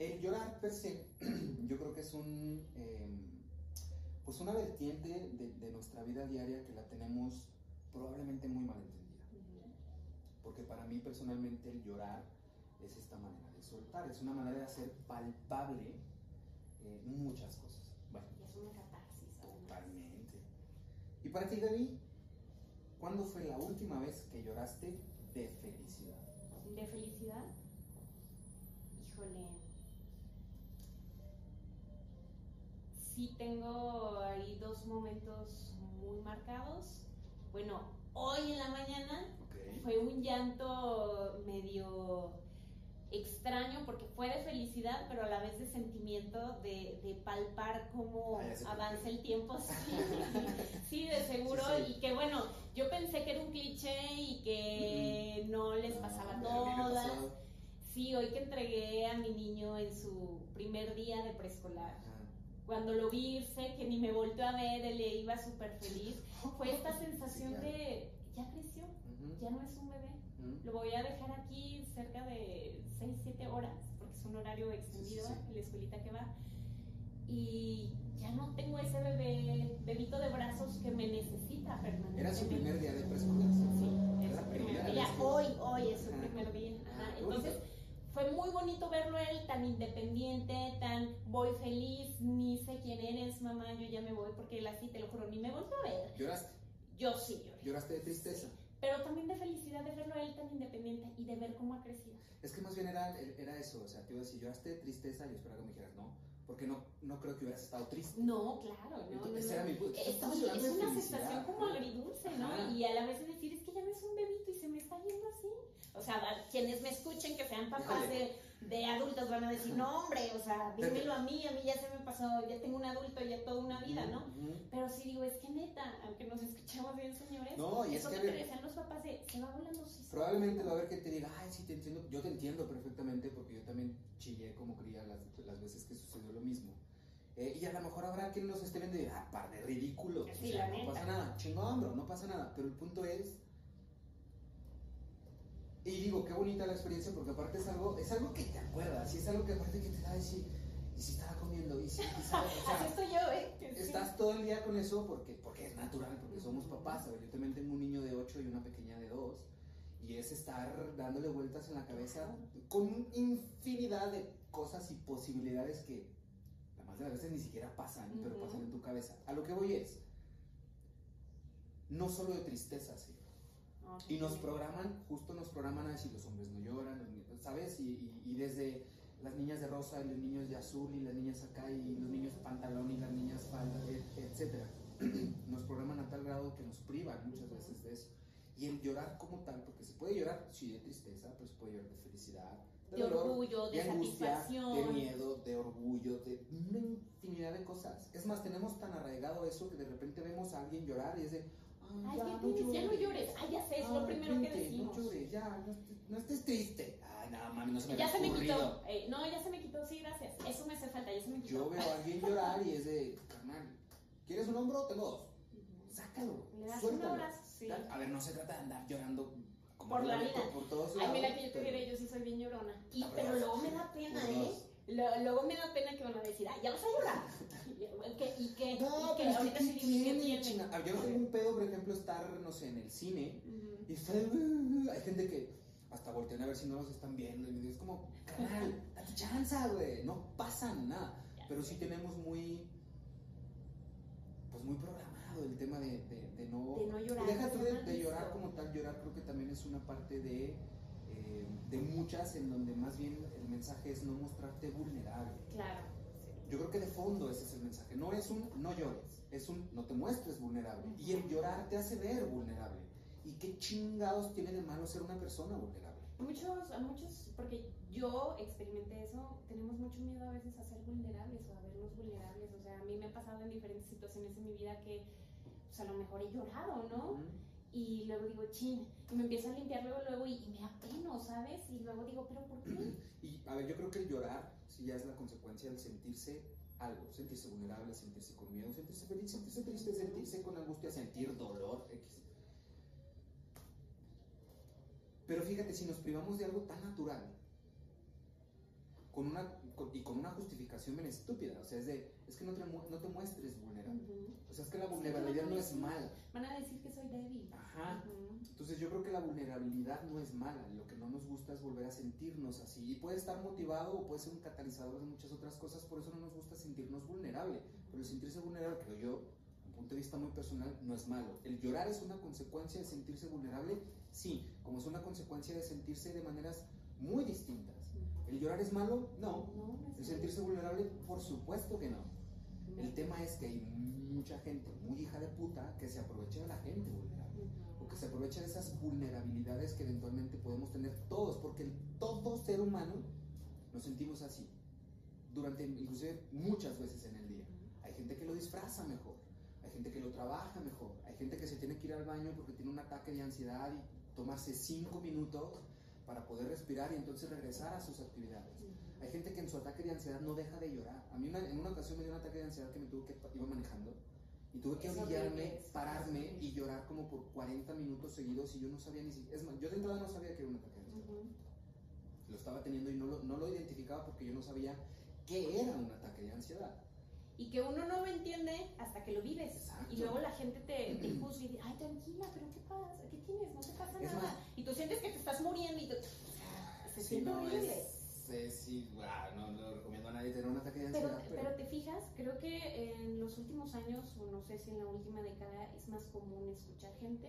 el llorar per se, yo creo que es un, eh, pues una vertiente de, de nuestra vida diaria que la tenemos probablemente muy mal entendida. Porque para mí personalmente el llorar es esta manera de soltar, es una manera de hacer palpable eh, muchas cosas. Bueno, Y es una catarsis. además. totalmente. ¿Y para ti, Gaby, cuándo fue la última vez que lloraste de felicidad? ¿De felicidad? Híjole. Sí tengo ahí dos momentos muy marcados. Bueno, hoy en la mañana fue un llanto medio extraño porque fue de felicidad, pero a la vez de sentimiento de, de palpar cómo Ah, avanza el tiempo. Sí, sí, de seguro. Sí, sí. Y que bueno, yo pensé que era un cliché y que no les pasaba a todas. Sí, hoy que entregué a mi niño en su primer día de preescolar, Ajá. Cuando lo vi irse, que ni me volteó a ver, él iba súper feliz, fue esta sensación de, ya creció, ya no es un bebé. Lo voy a dejar aquí cerca de 6, 7 horas, porque es un horario extendido en la escuelita que va. Y ya no tengo ese bebé, bebito de brazos que me necesita permanentemente. Era su primer día de preescolar. Sí, es Era su primer día. Hoy, hoy es su primer día. Ah. Entonces, fue muy bonito verlo a él tan independiente, tan voy feliz, ni sé quién eres, mamá, yo ya me voy, porque él así, te lo juro, ni me volvió a ver. ¿Lloraste? Yo sí lloré. ¿Lloraste de tristeza? Pero también de felicidad de verlo a él tan independiente y de ver cómo ha crecido. Es que más bien era, era eso, o sea, te iba a decir, lloraste de tristeza y esperaba que me dijeras, no, porque no, no creo que hubieras estado triste. No, claro, no. Entonces, era mi es una sensación como agridulce, ¿no? Ajá. Y a la vez de decir, es que ya no es un bebito y se me está yendo así. O sea, quienes me escuchen que sean papás de, de adultos van a decir, no, hombre, o sea, dímelo a mí, a mí ya se me pasó, ya tengo un adulto, ya toda una vida, ¿no? Ujú. Pero sí digo, es que neta, aunque nos escuchamos bien, señores, No, y es que decían los papás de, se va volando, sí. se Probablemente va a volando". haber que te diga, ay, sí, te entiendo. Yo te entiendo perfectamente porque yo también chillé como cría las, las veces que sucedió lo mismo. Eh, y a lo mejor habrá quien nos esté viendo y diga, ah, par de ridículos. O Sí, sea, la no neta. pasa nada. Chingón, bro, no pasa nada. Pero el punto es. Y digo, qué bonita la experiencia porque aparte es algo, es algo que te acuerdas. Y es algo que aparte que te da decir, y si estaba comiendo, y si, y sabes, o sea, estoy yo, ¿eh? Estás todo el día con eso porque, porque es natural, porque somos papás. ¿sabes? Yo también tengo un niño de 8 y una pequeña de 2. Y es estar dándole vueltas en la cabeza con infinidad de cosas y posibilidades que la más de las veces ni siquiera pasan, pero pasan en tu cabeza. A lo que voy es, no solo de tristeza, sí. Ok. Y nos programan, justo nos programan a decir los hombres no lloran, ¿sabes? Y, y- y desde las niñas de rosa y los niños de azul y las niñas acá y los niños de pantalón y las niñas falda, et- etcétera. nos programan a tal grado que nos privan muchas veces de eso. Y el llorar como tal, porque se puede llorar, sí, de tristeza, pero se puede llorar de felicidad, de, de dolor, orgullo, de, de angustia, satisfacción. de miedo, de orgullo, de una infinidad de cosas. Es más, tenemos tan arraigado eso que de repente vemos a alguien llorar y es de, "Ay, Ay, ya, ¿qué no tienes? Ya no llores". llores. Ay, ya sé, es lo Ay, primero que decimos. No llores, ya, no, estés- no estés triste. Ay, nada, mami, no se me Ya se me quitó. Eh, no, ya se me quitó, sí, gracias. Eso me hace falta, ya se me quitó. Yo veo a alguien llorar y es de, carnal, ¿quieres un hombro? Tengo dos. Sácalo, Le das suéltalo. abrazo, sí. A ver, no se trata de andar llorando como Por la vida. por todos Ay, lados, mira que yo te diré, yo sí soy bien llorona. Y, pero luego me da pena, ¿eh? Luego me da pena que van a decir, ay, ya vas a llorar. ¿Y qué? No, ¿Y pero Ahorita ¿qué sí digo, ¿y qué tiene? Ah, Yo no tengo un pedo, por ejemplo, estar, no sé, en el cine y estar, "Uh", hay gente que hasta voltean a ver si no los están viendo y es como, carnal, date chance, güey, no pasa nada. Pero sí tenemos muy, pues muy programado el tema de, de, de no... De no llorar, deja de tú de, de llorar como tal, llorar creo que también es una parte de, eh, de muchas en donde más bien el mensaje es no mostrarte vulnerable. Claro. Yo creo que de fondo ese es el mensaje. No es un no llores, es un no te muestres vulnerable. Y el llorar te hace ver vulnerable. ¿Y qué chingados tiene de malo ser una persona vulnerable? Muchos, a muchos, porque yo experimenté eso, tenemos mucho miedo a veces a ser vulnerables o a vernos vulnerables. O sea, a mí me ha pasado en diferentes situaciones en mi vida que pues, a lo mejor he llorado, ¿no? Y luego digo, chin, y me empiezo a limpiar luego, luego, y, me apeno, ¿sabes? Y luego digo, ¿pero por qué? Y a ver, yo creo que el llorar sí ya es la consecuencia del sentirse algo, sentirse vulnerable, sentirse con miedo, sentirse feliz, sentirse triste, sentirse con angustia, sentir dolor, X. Pero fíjate, si nos privamos de algo tan natural, con una, con- y con una justificación bien estúpida, o sea, es de, es que no te, mu- no te muestres vulnerable. O sea, es que la vulnerabilidad no es mala. Van a decir que soy débil. Ajá. Entonces yo creo que la vulnerabilidad no es mala, lo que no nos gusta es volver a sentirnos así. Y puede estar motivado o puede ser un catalizador de muchas otras cosas, por eso no nos gusta sentirnos vulnerable. Pero el sentirse vulnerable, creo yo, desde un punto de vista muy personal, no es malo. El llorar es una consecuencia de sentirse vulnerable, sí, como es una consecuencia de sentirse de maneras muy distintas. ¿El llorar es malo? No. No, no es ¿El sentirse vulnerable? Por supuesto que no. El tema es que hay mucha gente muy hija de puta que se aprovecha de la gente vulnerable o que se aprovecha de esas vulnerabilidades que eventualmente podemos tener todos, porque el- todo ser humano nos sentimos así, durante inclusive muchas veces en el día. Hay gente que lo disfraza mejor, hay gente que lo trabaja mejor, hay gente que se tiene que ir al baño porque tiene un ataque de ansiedad y tomarse cinco minutos para poder respirar y entonces regresar a sus actividades. Hay gente que en su ataque de ansiedad no deja de llorar. A mí una- en una ocasión me dio un ataque de ansiedad que me tuve que iba manejando y tuve que orillarme, pararme y llorar como por 40 minutos seguidos y yo no sabía ni siquiera, es más, yo de entrada no sabía que era un ataque de ansiedad. Lo estaba teniendo y no lo, no lo identificaba porque yo no sabía qué era un ataque de ansiedad. Y que uno no lo entiende hasta que lo vives. Exacto. Y luego la gente te, te juzga y dice, ay, tranquila, pero ¿qué pasa? ¿Qué tienes? No te pasa Es nada. más- y tú sientes que te estás muriendo y se Sí, siente no, horrible. es, no, no recomiendo a nadie tener un ataque de Pero, ansiedad. pero te fijas, creo que en los últimos años, o no sé si en la última década, es más común escuchar gente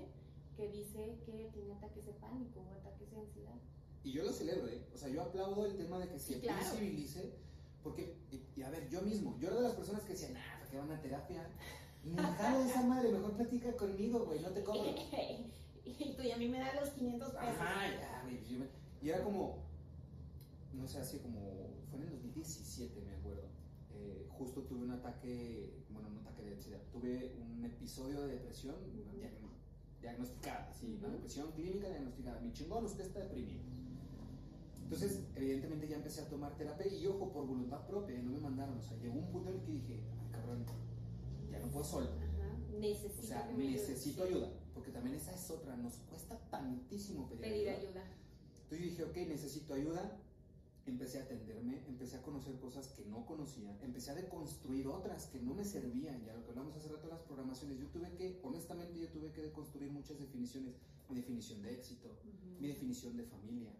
que dice que tiene ataques de pánico o ataques de ansiedad. Y yo lo celebro, ¿eh? O sea, yo aplaudo el tema de que se Sí, claro. visibilice, porque, y, y a ver, yo mismo, yo era de las personas que decían, nah, ¿para qué van a terapia? De esa madre, mejor platica conmigo, güey, no te cobro. y tú y a mí me dan los 500 pesos. Ajá, ya, güey. Y era como, no sé, así como, fue en el 2017, me acuerdo. Eh, justo tuve un ataque, bueno, un ataque de ansiedad. Tuve un episodio de depresión diagn- diagnosticada, sí, una depresión clínica diagnosticada. Mi chingón, usted está deprimido. Entonces, evidentemente ya empecé a tomar terapia y ojo, por voluntad propia, y no me mandaron. O sea, llegó un punto en el que dije, ay cabrón, ya no puedo solo. Ajá, necesito O sea, necesito ayuda, porque también esa es otra, nos cuesta tantísimo pedir, Pedir ayuda. Entonces yo dije, ok, necesito ayuda, empecé a atenderme, empecé a conocer cosas que no conocía, empecé a deconstruir otras que no me servían, ya lo que hablamos hace rato de las programaciones, yo tuve que, honestamente yo tuve que deconstruir muchas definiciones, mi definición de éxito, Ujú. mi definición de familia,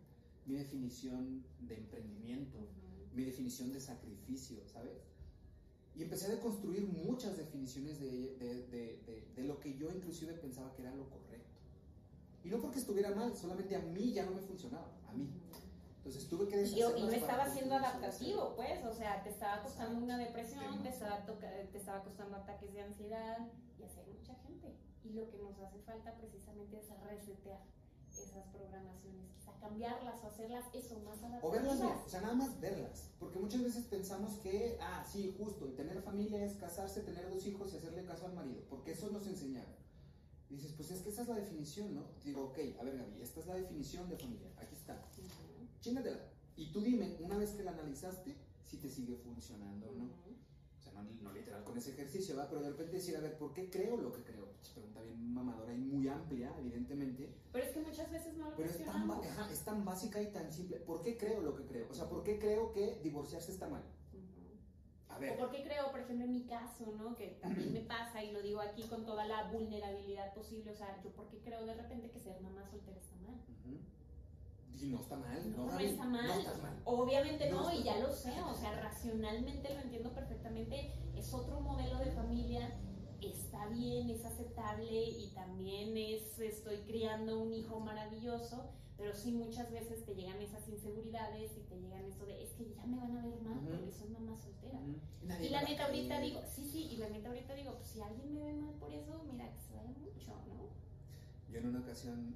mi definición de emprendimiento, mi definición de sacrificio, ¿sabes? Y empecé a deconstruir muchas definiciones de, de, de, de, de lo que yo inclusive pensaba que era lo correcto. Y no porque estuviera mal, solamente a mí ya no me funcionaba, a mí. Entonces tuve que Y, yo- y no estaba siendo construir adaptativo, pues, o sea, te estaba costando una depresión, te estaba, te estaba costando ataques de ansiedad, y así hay mucha gente. Y lo que nos hace falta precisamente es resetear esas programaciones, quizá cambiarlas o hacerlas eso, más adaptativas. O verlas o sea, nada más verlas. Porque muchas veces pensamos que, ah, sí, justo, y tener familia es casarse, tener dos hijos y hacerle caso al marido, porque eso nos enseñaron. Y dices, pues es que esa es la definición, ¿no? Digo, ok, a ver, Gaby, esta es la definición de familia, aquí está. Ujú, Chingatela. Y tú dime, una vez que la analizaste, si te sigue funcionando o no. ujú. O sea, no, no literal con ese ejercicio, ¿va? Pero de repente decir, a ver, ¿por qué creo lo que creo? Pues, pregunta bien mamadora y muy amplia, evidentemente. Pero es que muchas veces no lo Pero es tan, ajá, es tan básica y tan simple. ¿Por qué creo lo que creo? O sea, ¿por qué creo que divorciarse está mal? A O ver. porque creo, por ejemplo, en mi caso, ¿no? Que también me pasa y lo digo aquí con toda la vulnerabilidad posible. O sea, yo porque creo de repente que ser mamá soltera está mal. Y no está mal. No, No, está mal. No estás mal. Obviamente No, no, y ya lo sé, o sea, racionalmente lo entiendo perfectamente. Es otro modelo de familia está bien, es aceptable y también es, estoy criando un hijo maravilloso, pero sí muchas veces te llegan esas inseguridades y te llegan eso de, es que ya me van a ver mal porque soy mamá soltera. Y la neta ahorita digo, sí, sí, y la neta ahorita digo, pues si alguien me ve mal por eso, mira, que se vaya mucho, ¿no? Yo en una ocasión,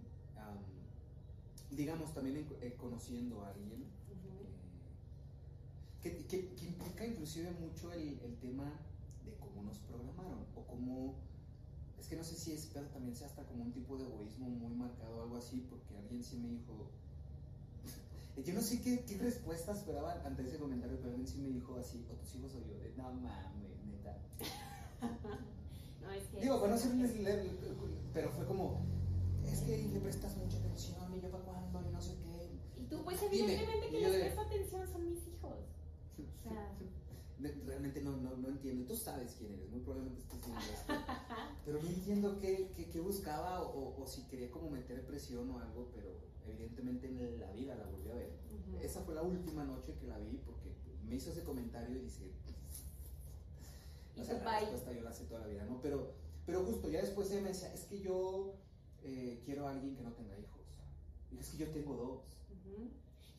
digamos, también conociendo a alguien, eh, que, implica inclusive mucho el, el tema de cómo nos programaron o cómo es que no sé si es, pero también sea hasta como un tipo de egoísmo muy marcado algo así, porque alguien sí me dijo, yo no sé qué, qué, respuesta esperaba ante ese comentario, pero alguien sí me dijo así, o tus hijos o yo, de no mames, neta. no, es que... Digo, bueno, pero fue como, es que le prestas mucha atención y yo para cuándo y no sé qué. Y tú, pues evidentemente que les presto atención son mis hijos. O sea realmente no, no, no, entiendo. Tú sabes quién eres, muy probablemente estés. Pero no entiendo qué, qué, qué buscaba o, o, si quería como meter presión o algo, pero evidentemente en la vida la volví a ver. Esa fue la última noche que la vi porque me hizo ese comentario y dije, o sea, la respuesta yo la sé toda la vida, ¿no? Pero, pero justo, ya después ella me decía, es que yo eh, quiero a alguien que no tenga hijos. Y es que yo tengo dos.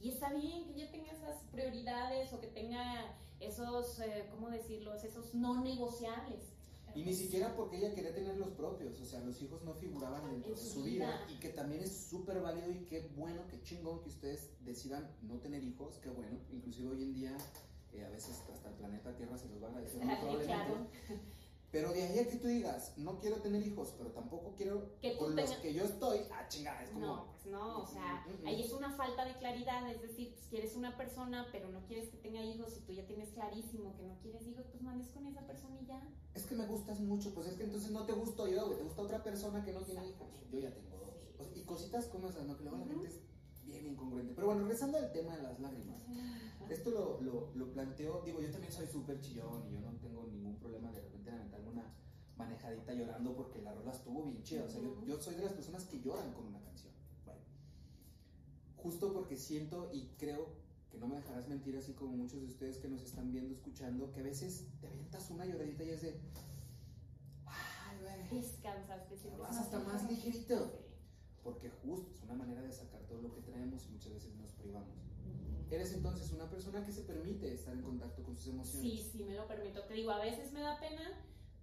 Y está bien que yo tenga esas prioridades o que tenga esos, eh, ¿cómo decirlo? Esos no negociables. Y ni siquiera porque ella quería tener los propios, o sea, los hijos no figuraban dentro de su vida. y que también es súper válido y qué bueno, qué chingón que ustedes decidan no tener hijos, qué bueno, inclusive hoy en día eh, a veces hasta el planeta Tierra se los va a agradecer probablemente. Pero de ahí a que tú digas, no quiero tener hijos, pero tampoco quiero que con los que yo estoy, ah, chingada, es como... No, pues no, o sea, ahí es una falta de claridad, es decir, pues quieres una persona, pero no quieres que tenga hijos, y tú ya tienes clarísimo que no quieres hijos, pues mandes con esa persona y ya. Es que me gustas mucho, pues es que entonces no te gusto yo, te gusta otra persona que no tiene hijos, yo ya tengo dos. y cositas como esas, ¿no? Que luego la gente es bien incongruente. Pero bueno, regresando al tema de las lágrimas, esto lo, lo, lo planteo, digo, yo también soy súper chillón y yo no tengo ningún problema de manejadita llorando porque la rola estuvo bien chida. O sea, yo, soy de las personas que lloran con una canción. Bueno, justo porque siento y creo que no me dejarás mentir, así como muchos de ustedes que nos están viendo, escuchando, que a veces te avientas una lloradita y es de. Ay, güey. Descansas, te sientes Vas hasta más ligerito. Porque justo es una manera de sacar todo lo que traemos y muchas veces nos privamos. ¿Eres entonces una persona que se permite estar en contacto con sus emociones? Sí, sí, me lo permito. Te digo, a veces me da pena,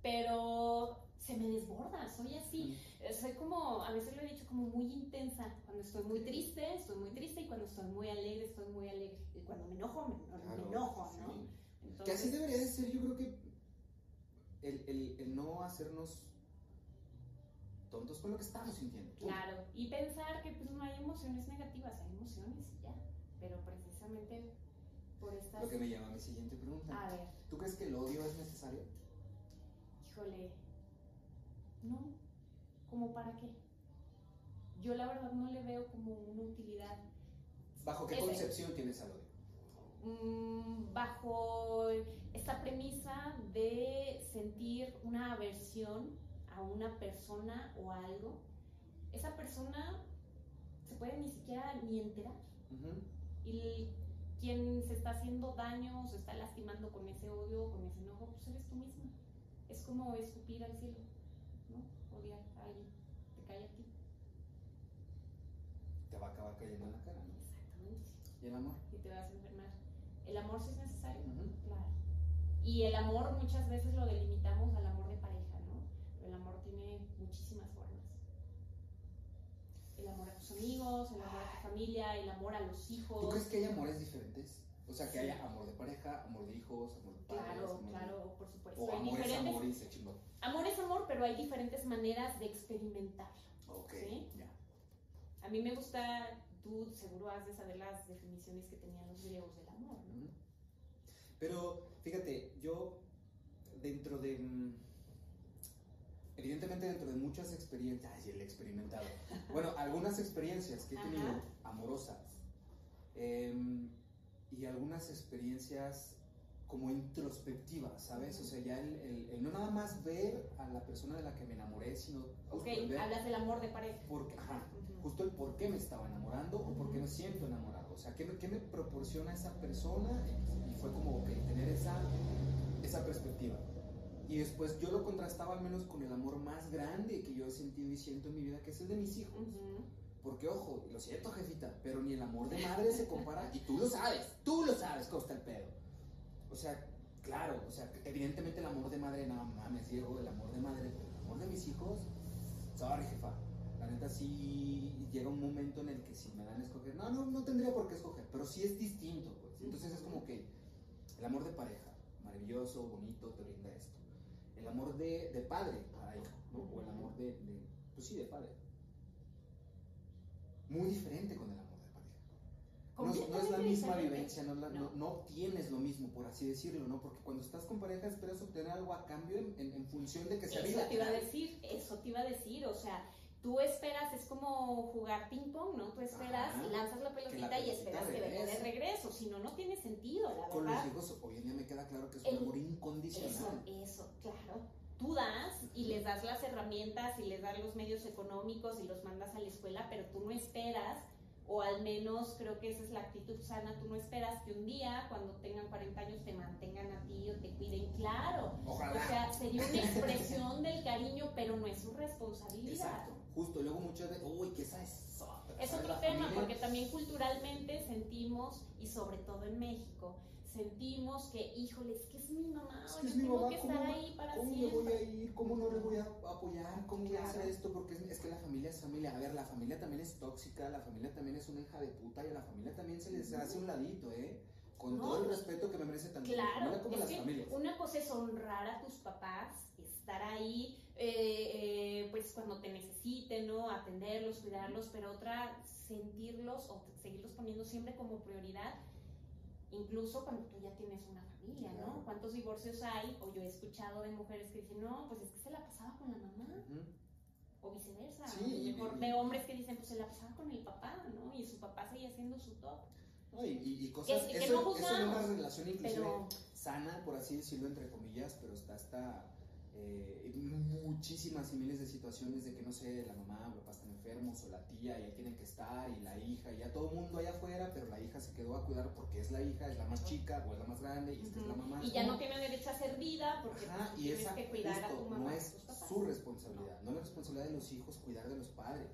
pero se me desborda, soy así. Eh, soy como, a veces lo he dicho, como muy intensa. Cuando estoy muy triste, estoy muy triste, y cuando estoy muy alegre, estoy muy alegre. Y cuando me enojo, me, enojo, ¿no? que así debería de ser, yo creo que el, el, el, no hacernos tontos con lo que estamos sintiendo. Claro, y pensar que pues no hay emociones negativas, hay emociones y ya. Pero precisamente por estas... Lo que me llama a mi siguiente pregunta. A ver. ¿Tú crees que el odio es necesario? Híjole, no, ¿como para qué? Yo la verdad no le veo como una utilidad. ¿Bajo qué concepción tienes al odio? Mm, bajo esta premisa de sentir una aversión a una persona o algo, esa persona se puede ni siquiera ni enterar. Y quien se está haciendo daño, se está lastimando con ese odio, con ese enojo, pues eres tú misma es como escupir al cielo, ¿no? Odiar a alguien, te cae a ti. Te va a acabar cayendo en la cara, ¿no? Exactamente. ¿Y el amor? Y te vas a enfermar. ¿El amor sí es necesario? Claro. Y el amor muchas veces lo delimitamos al amor de pareja, ¿no? Pero el amor tiene muchísimas formas. El amor a tus amigos, el amor a tu familia, el amor a los hijos. ¿Tú crees que hay amores diferentes? O sea, que haya amor de pareja, amor de hijos, amor de padres. Claro, claro, por supuesto. hay amor es amor y se chingó. Amor es amor, pero hay diferentes maneras de experimentar. Ok, ya. A mí me gusta, tú seguro has de saber las definiciones que tenían los griegos del amor, ¿no? Pero, fíjate, yo dentro de... Mm, evidentemente dentro de muchas experiencias, ay, el experimentado, bueno, algunas experiencias que he tenido amorosas, eh, y algunas experiencias como introspectivas, ¿sabes? O sea, ya el, el, no nada más ver a la persona de la que me enamoré, sino... Ok, hablas del amor de pareja. Porque, ajá, justo el por qué me estaba enamorando o por qué me siento enamorado. O sea, ¿qué me, qué me proporciona esa persona? Y fue como, ok, tener esa, esa perspectiva. Y después yo lo contrastaba al menos con el amor más grande que yo he sentido y siento en mi vida, que es el de mis hijos. Ujú. Porque, ojo, lo siento, jefita, pero ni el amor de madre se compara, y tú lo sabes, tú lo sabes cómo está el pedo. O sea, claro, o sea, evidentemente el amor de madre, no mames, Diego, el amor de madre, pero el amor de mis hijos, sorry, jefa. La neta sí llega un momento en el que si me dan a escoger, no, no, no tendría por qué escoger, pero sí es distinto, pues. Entonces es como que el amor de pareja, maravilloso, bonito, te brinda esto. El amor de, de padre para hijo, ¿no? O el amor de, de, pues sí, de padre. Muy diferente con el amor de pareja. No, es- no es la misma vivencia, no, la- no- No. no obtienes lo mismo, por así decirlo, ¿no? Porque cuando estás con pareja esperas obtener algo a cambio en, en- en función de que sea Eso te iba a decir, eso te iba a decir, o sea, tú esperas, es como jugar ping pong, ¿no? Tú esperas, Ajá. lanzas la pelotita y esperas que venga de regreso, si no, no tiene sentido, la Con los verdad. hijos hoy en día me queda claro que es un amor Eso, incondicional. eso, claro. Tú das y les das las herramientas y les das los medios económicos y los mandas a la escuela, pero tú no esperas, o al menos creo que esa es la actitud sana, tú no esperas que un día, cuando tengan 40 años, te mantengan a ti o te cuiden. Claro, Ojalá. o sea, sería una expresión del cariño, pero no es su responsabilidad. Exacto, justo. Y luego muchos de, uy, que esa es otra. Es otro tema, familia- porque también culturalmente sentimos, y sobre todo en México, sentimos que, híjole, es que es mi mamá, Es que es mi tengo mamá, que ¿cómo, estar ahí para ¿cómo me voy a ir? ¿Cómo no le voy a apoyar? ¿Cómo voy a hacer esto? Porque es, es que la familia es familia. A ver, la familia también es tóxica, la familia también es una hija de puta y a la familia también se les hace un ladito, ¿eh? Con No. todo el respeto que me merece la Claro, como es las que familias. una cosa es honrar a tus papás, estar ahí, eh, eh, pues cuando te necesiten, ¿no? Atenderlos, cuidarlos, pero otra, sentirlos o seguirlos poniendo siempre como prioridad, incluso cuando tú ya tienes una familia, ¿no? ¿Cuántos divorcios hay? O yo he escuchado de mujeres que dicen, no, pues es que se la pasaba con la mamá. O viceversa. Sí, y- y- de hombres que dicen, pues se la pasaba con el papá, ¿no? Y su papá seguía siendo su top. No, y, y- cosas, Que- que eso, no eso en una relación inclusive Pero sana, por así decirlo, entre comillas, pero está hasta eh, muchísimas y miles de situaciones de que, no sé, la mamá o papá están enfermos o la tía y ahí tienen que estar y la hija y ya todo el mundo allá afuera, pero la hija se quedó a cuidar porque es la hija, es la más chica o es la más grande y esta es la mamá. y ya no tiene derecho a ser vida porque Ajá, pues, y tienes esa que cuidar a tu mamá no es su responsabilidad, no es la responsabilidad de los hijos cuidar de los padres.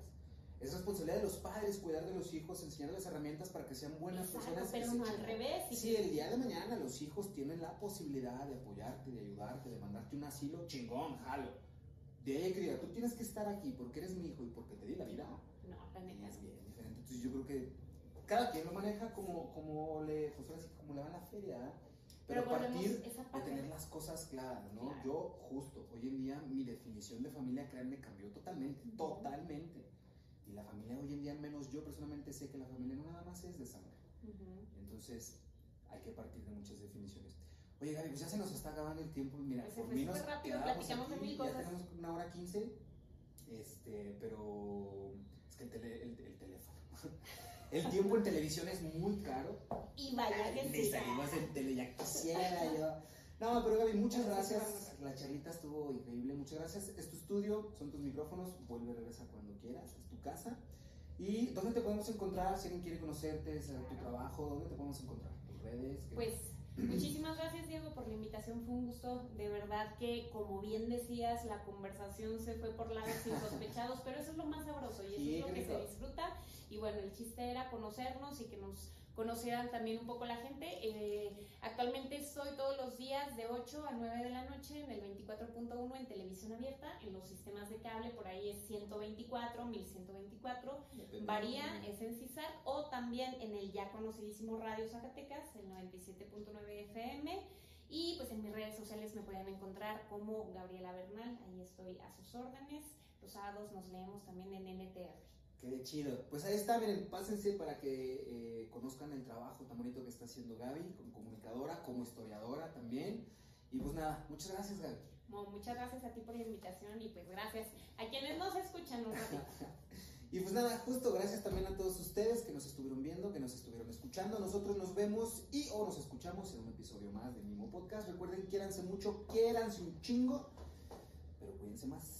Es responsabilidad de los padres cuidar de los hijos, enseñarles herramientas para que sean buenas Exacto, personas. pero no al revés. Si el día de mañana los hijos tienen la posibilidad de apoyarte, de ayudarte, de mandarte un asilo, chingón, jalo. De ahí que diga, tú tienes que estar aquí porque eres mi hijo y porque te di la vida. No, la neta. Es bien diferente. Entonces yo creo que cada quien lo maneja como, como le, pues sí, como le va la feria. ¿eh? Pero, Pero partir de tener las cosas claras, ¿no? Claro. Yo justo, hoy en día mi definición de familia, créanme, cambió totalmente, Ujú. totalmente. Y la familia hoy en día, al menos yo personalmente sé que la familia no nada más es de sangre. Entonces, hay que partir de muchas definiciones. Oye, Gaby, pues ya se nos está acabando el tiempo. Mira, Pues se por fue mí nos rápido, platicamos de aquí, mil Ya cosas. tenemos una hora quince. Este, pero es que el, tele- el- el teléfono. El tiempo en televisión es muy caro. Y vaya que sí. salimos en tele, ya quisiera yo. No, pero Gaby, muchas Gracias, gracias. La charlita estuvo increíble. Muchas gracias. Es tu estudio, son tus micrófonos. Vuelve, regresa cuando quieras. Tu casa. ¿Y dónde te podemos encontrar? Si alguien quiere conocerte, saber tu trabajo, ¿dónde te podemos encontrar? ¿Tus redes? ¿Qué? Pues muchísimas gracias Diego por la invitación, fue un gusto, de verdad que como bien decías, la conversación se fue por lados insospechados, pero eso es lo más sabroso y eso Sí, es lo que se disfruta y bueno, el chiste era conocernos y que nos conocieran también un poco la gente. Eh, actualmente estoy todos los días de 8 a 9 de la noche en el 24.1 en televisión abierta, en los sistemas de cable, por ahí es 124, 1124. Depende. Varía, es en CISAR o también en el ya conocidísimo Radio Zacatecas, el 97.9 FM. Y pues en mis redes sociales me pueden encontrar como Gabriela Bernal, ahí estoy a sus órdenes. Los sábados nos leemos también en NTR. Qué chido. Pues ahí está, miren, pásense para que eh, conozcan el trabajo tan bonito que está haciendo Gaby, como comunicadora, como historiadora también. Y pues nada, muchas gracias Gaby. Bueno, muchas gracias a ti por la invitación y pues gracias a quienes nos escuchan un ratito. Y pues nada, justo gracias también a todos ustedes que nos estuvieron viendo, que nos estuvieron escuchando. Nosotros nos vemos y o nos escuchamos en un episodio más del mismo podcast. Recuerden, quiéranse mucho, quiéranse un chingo, pero cuídense más.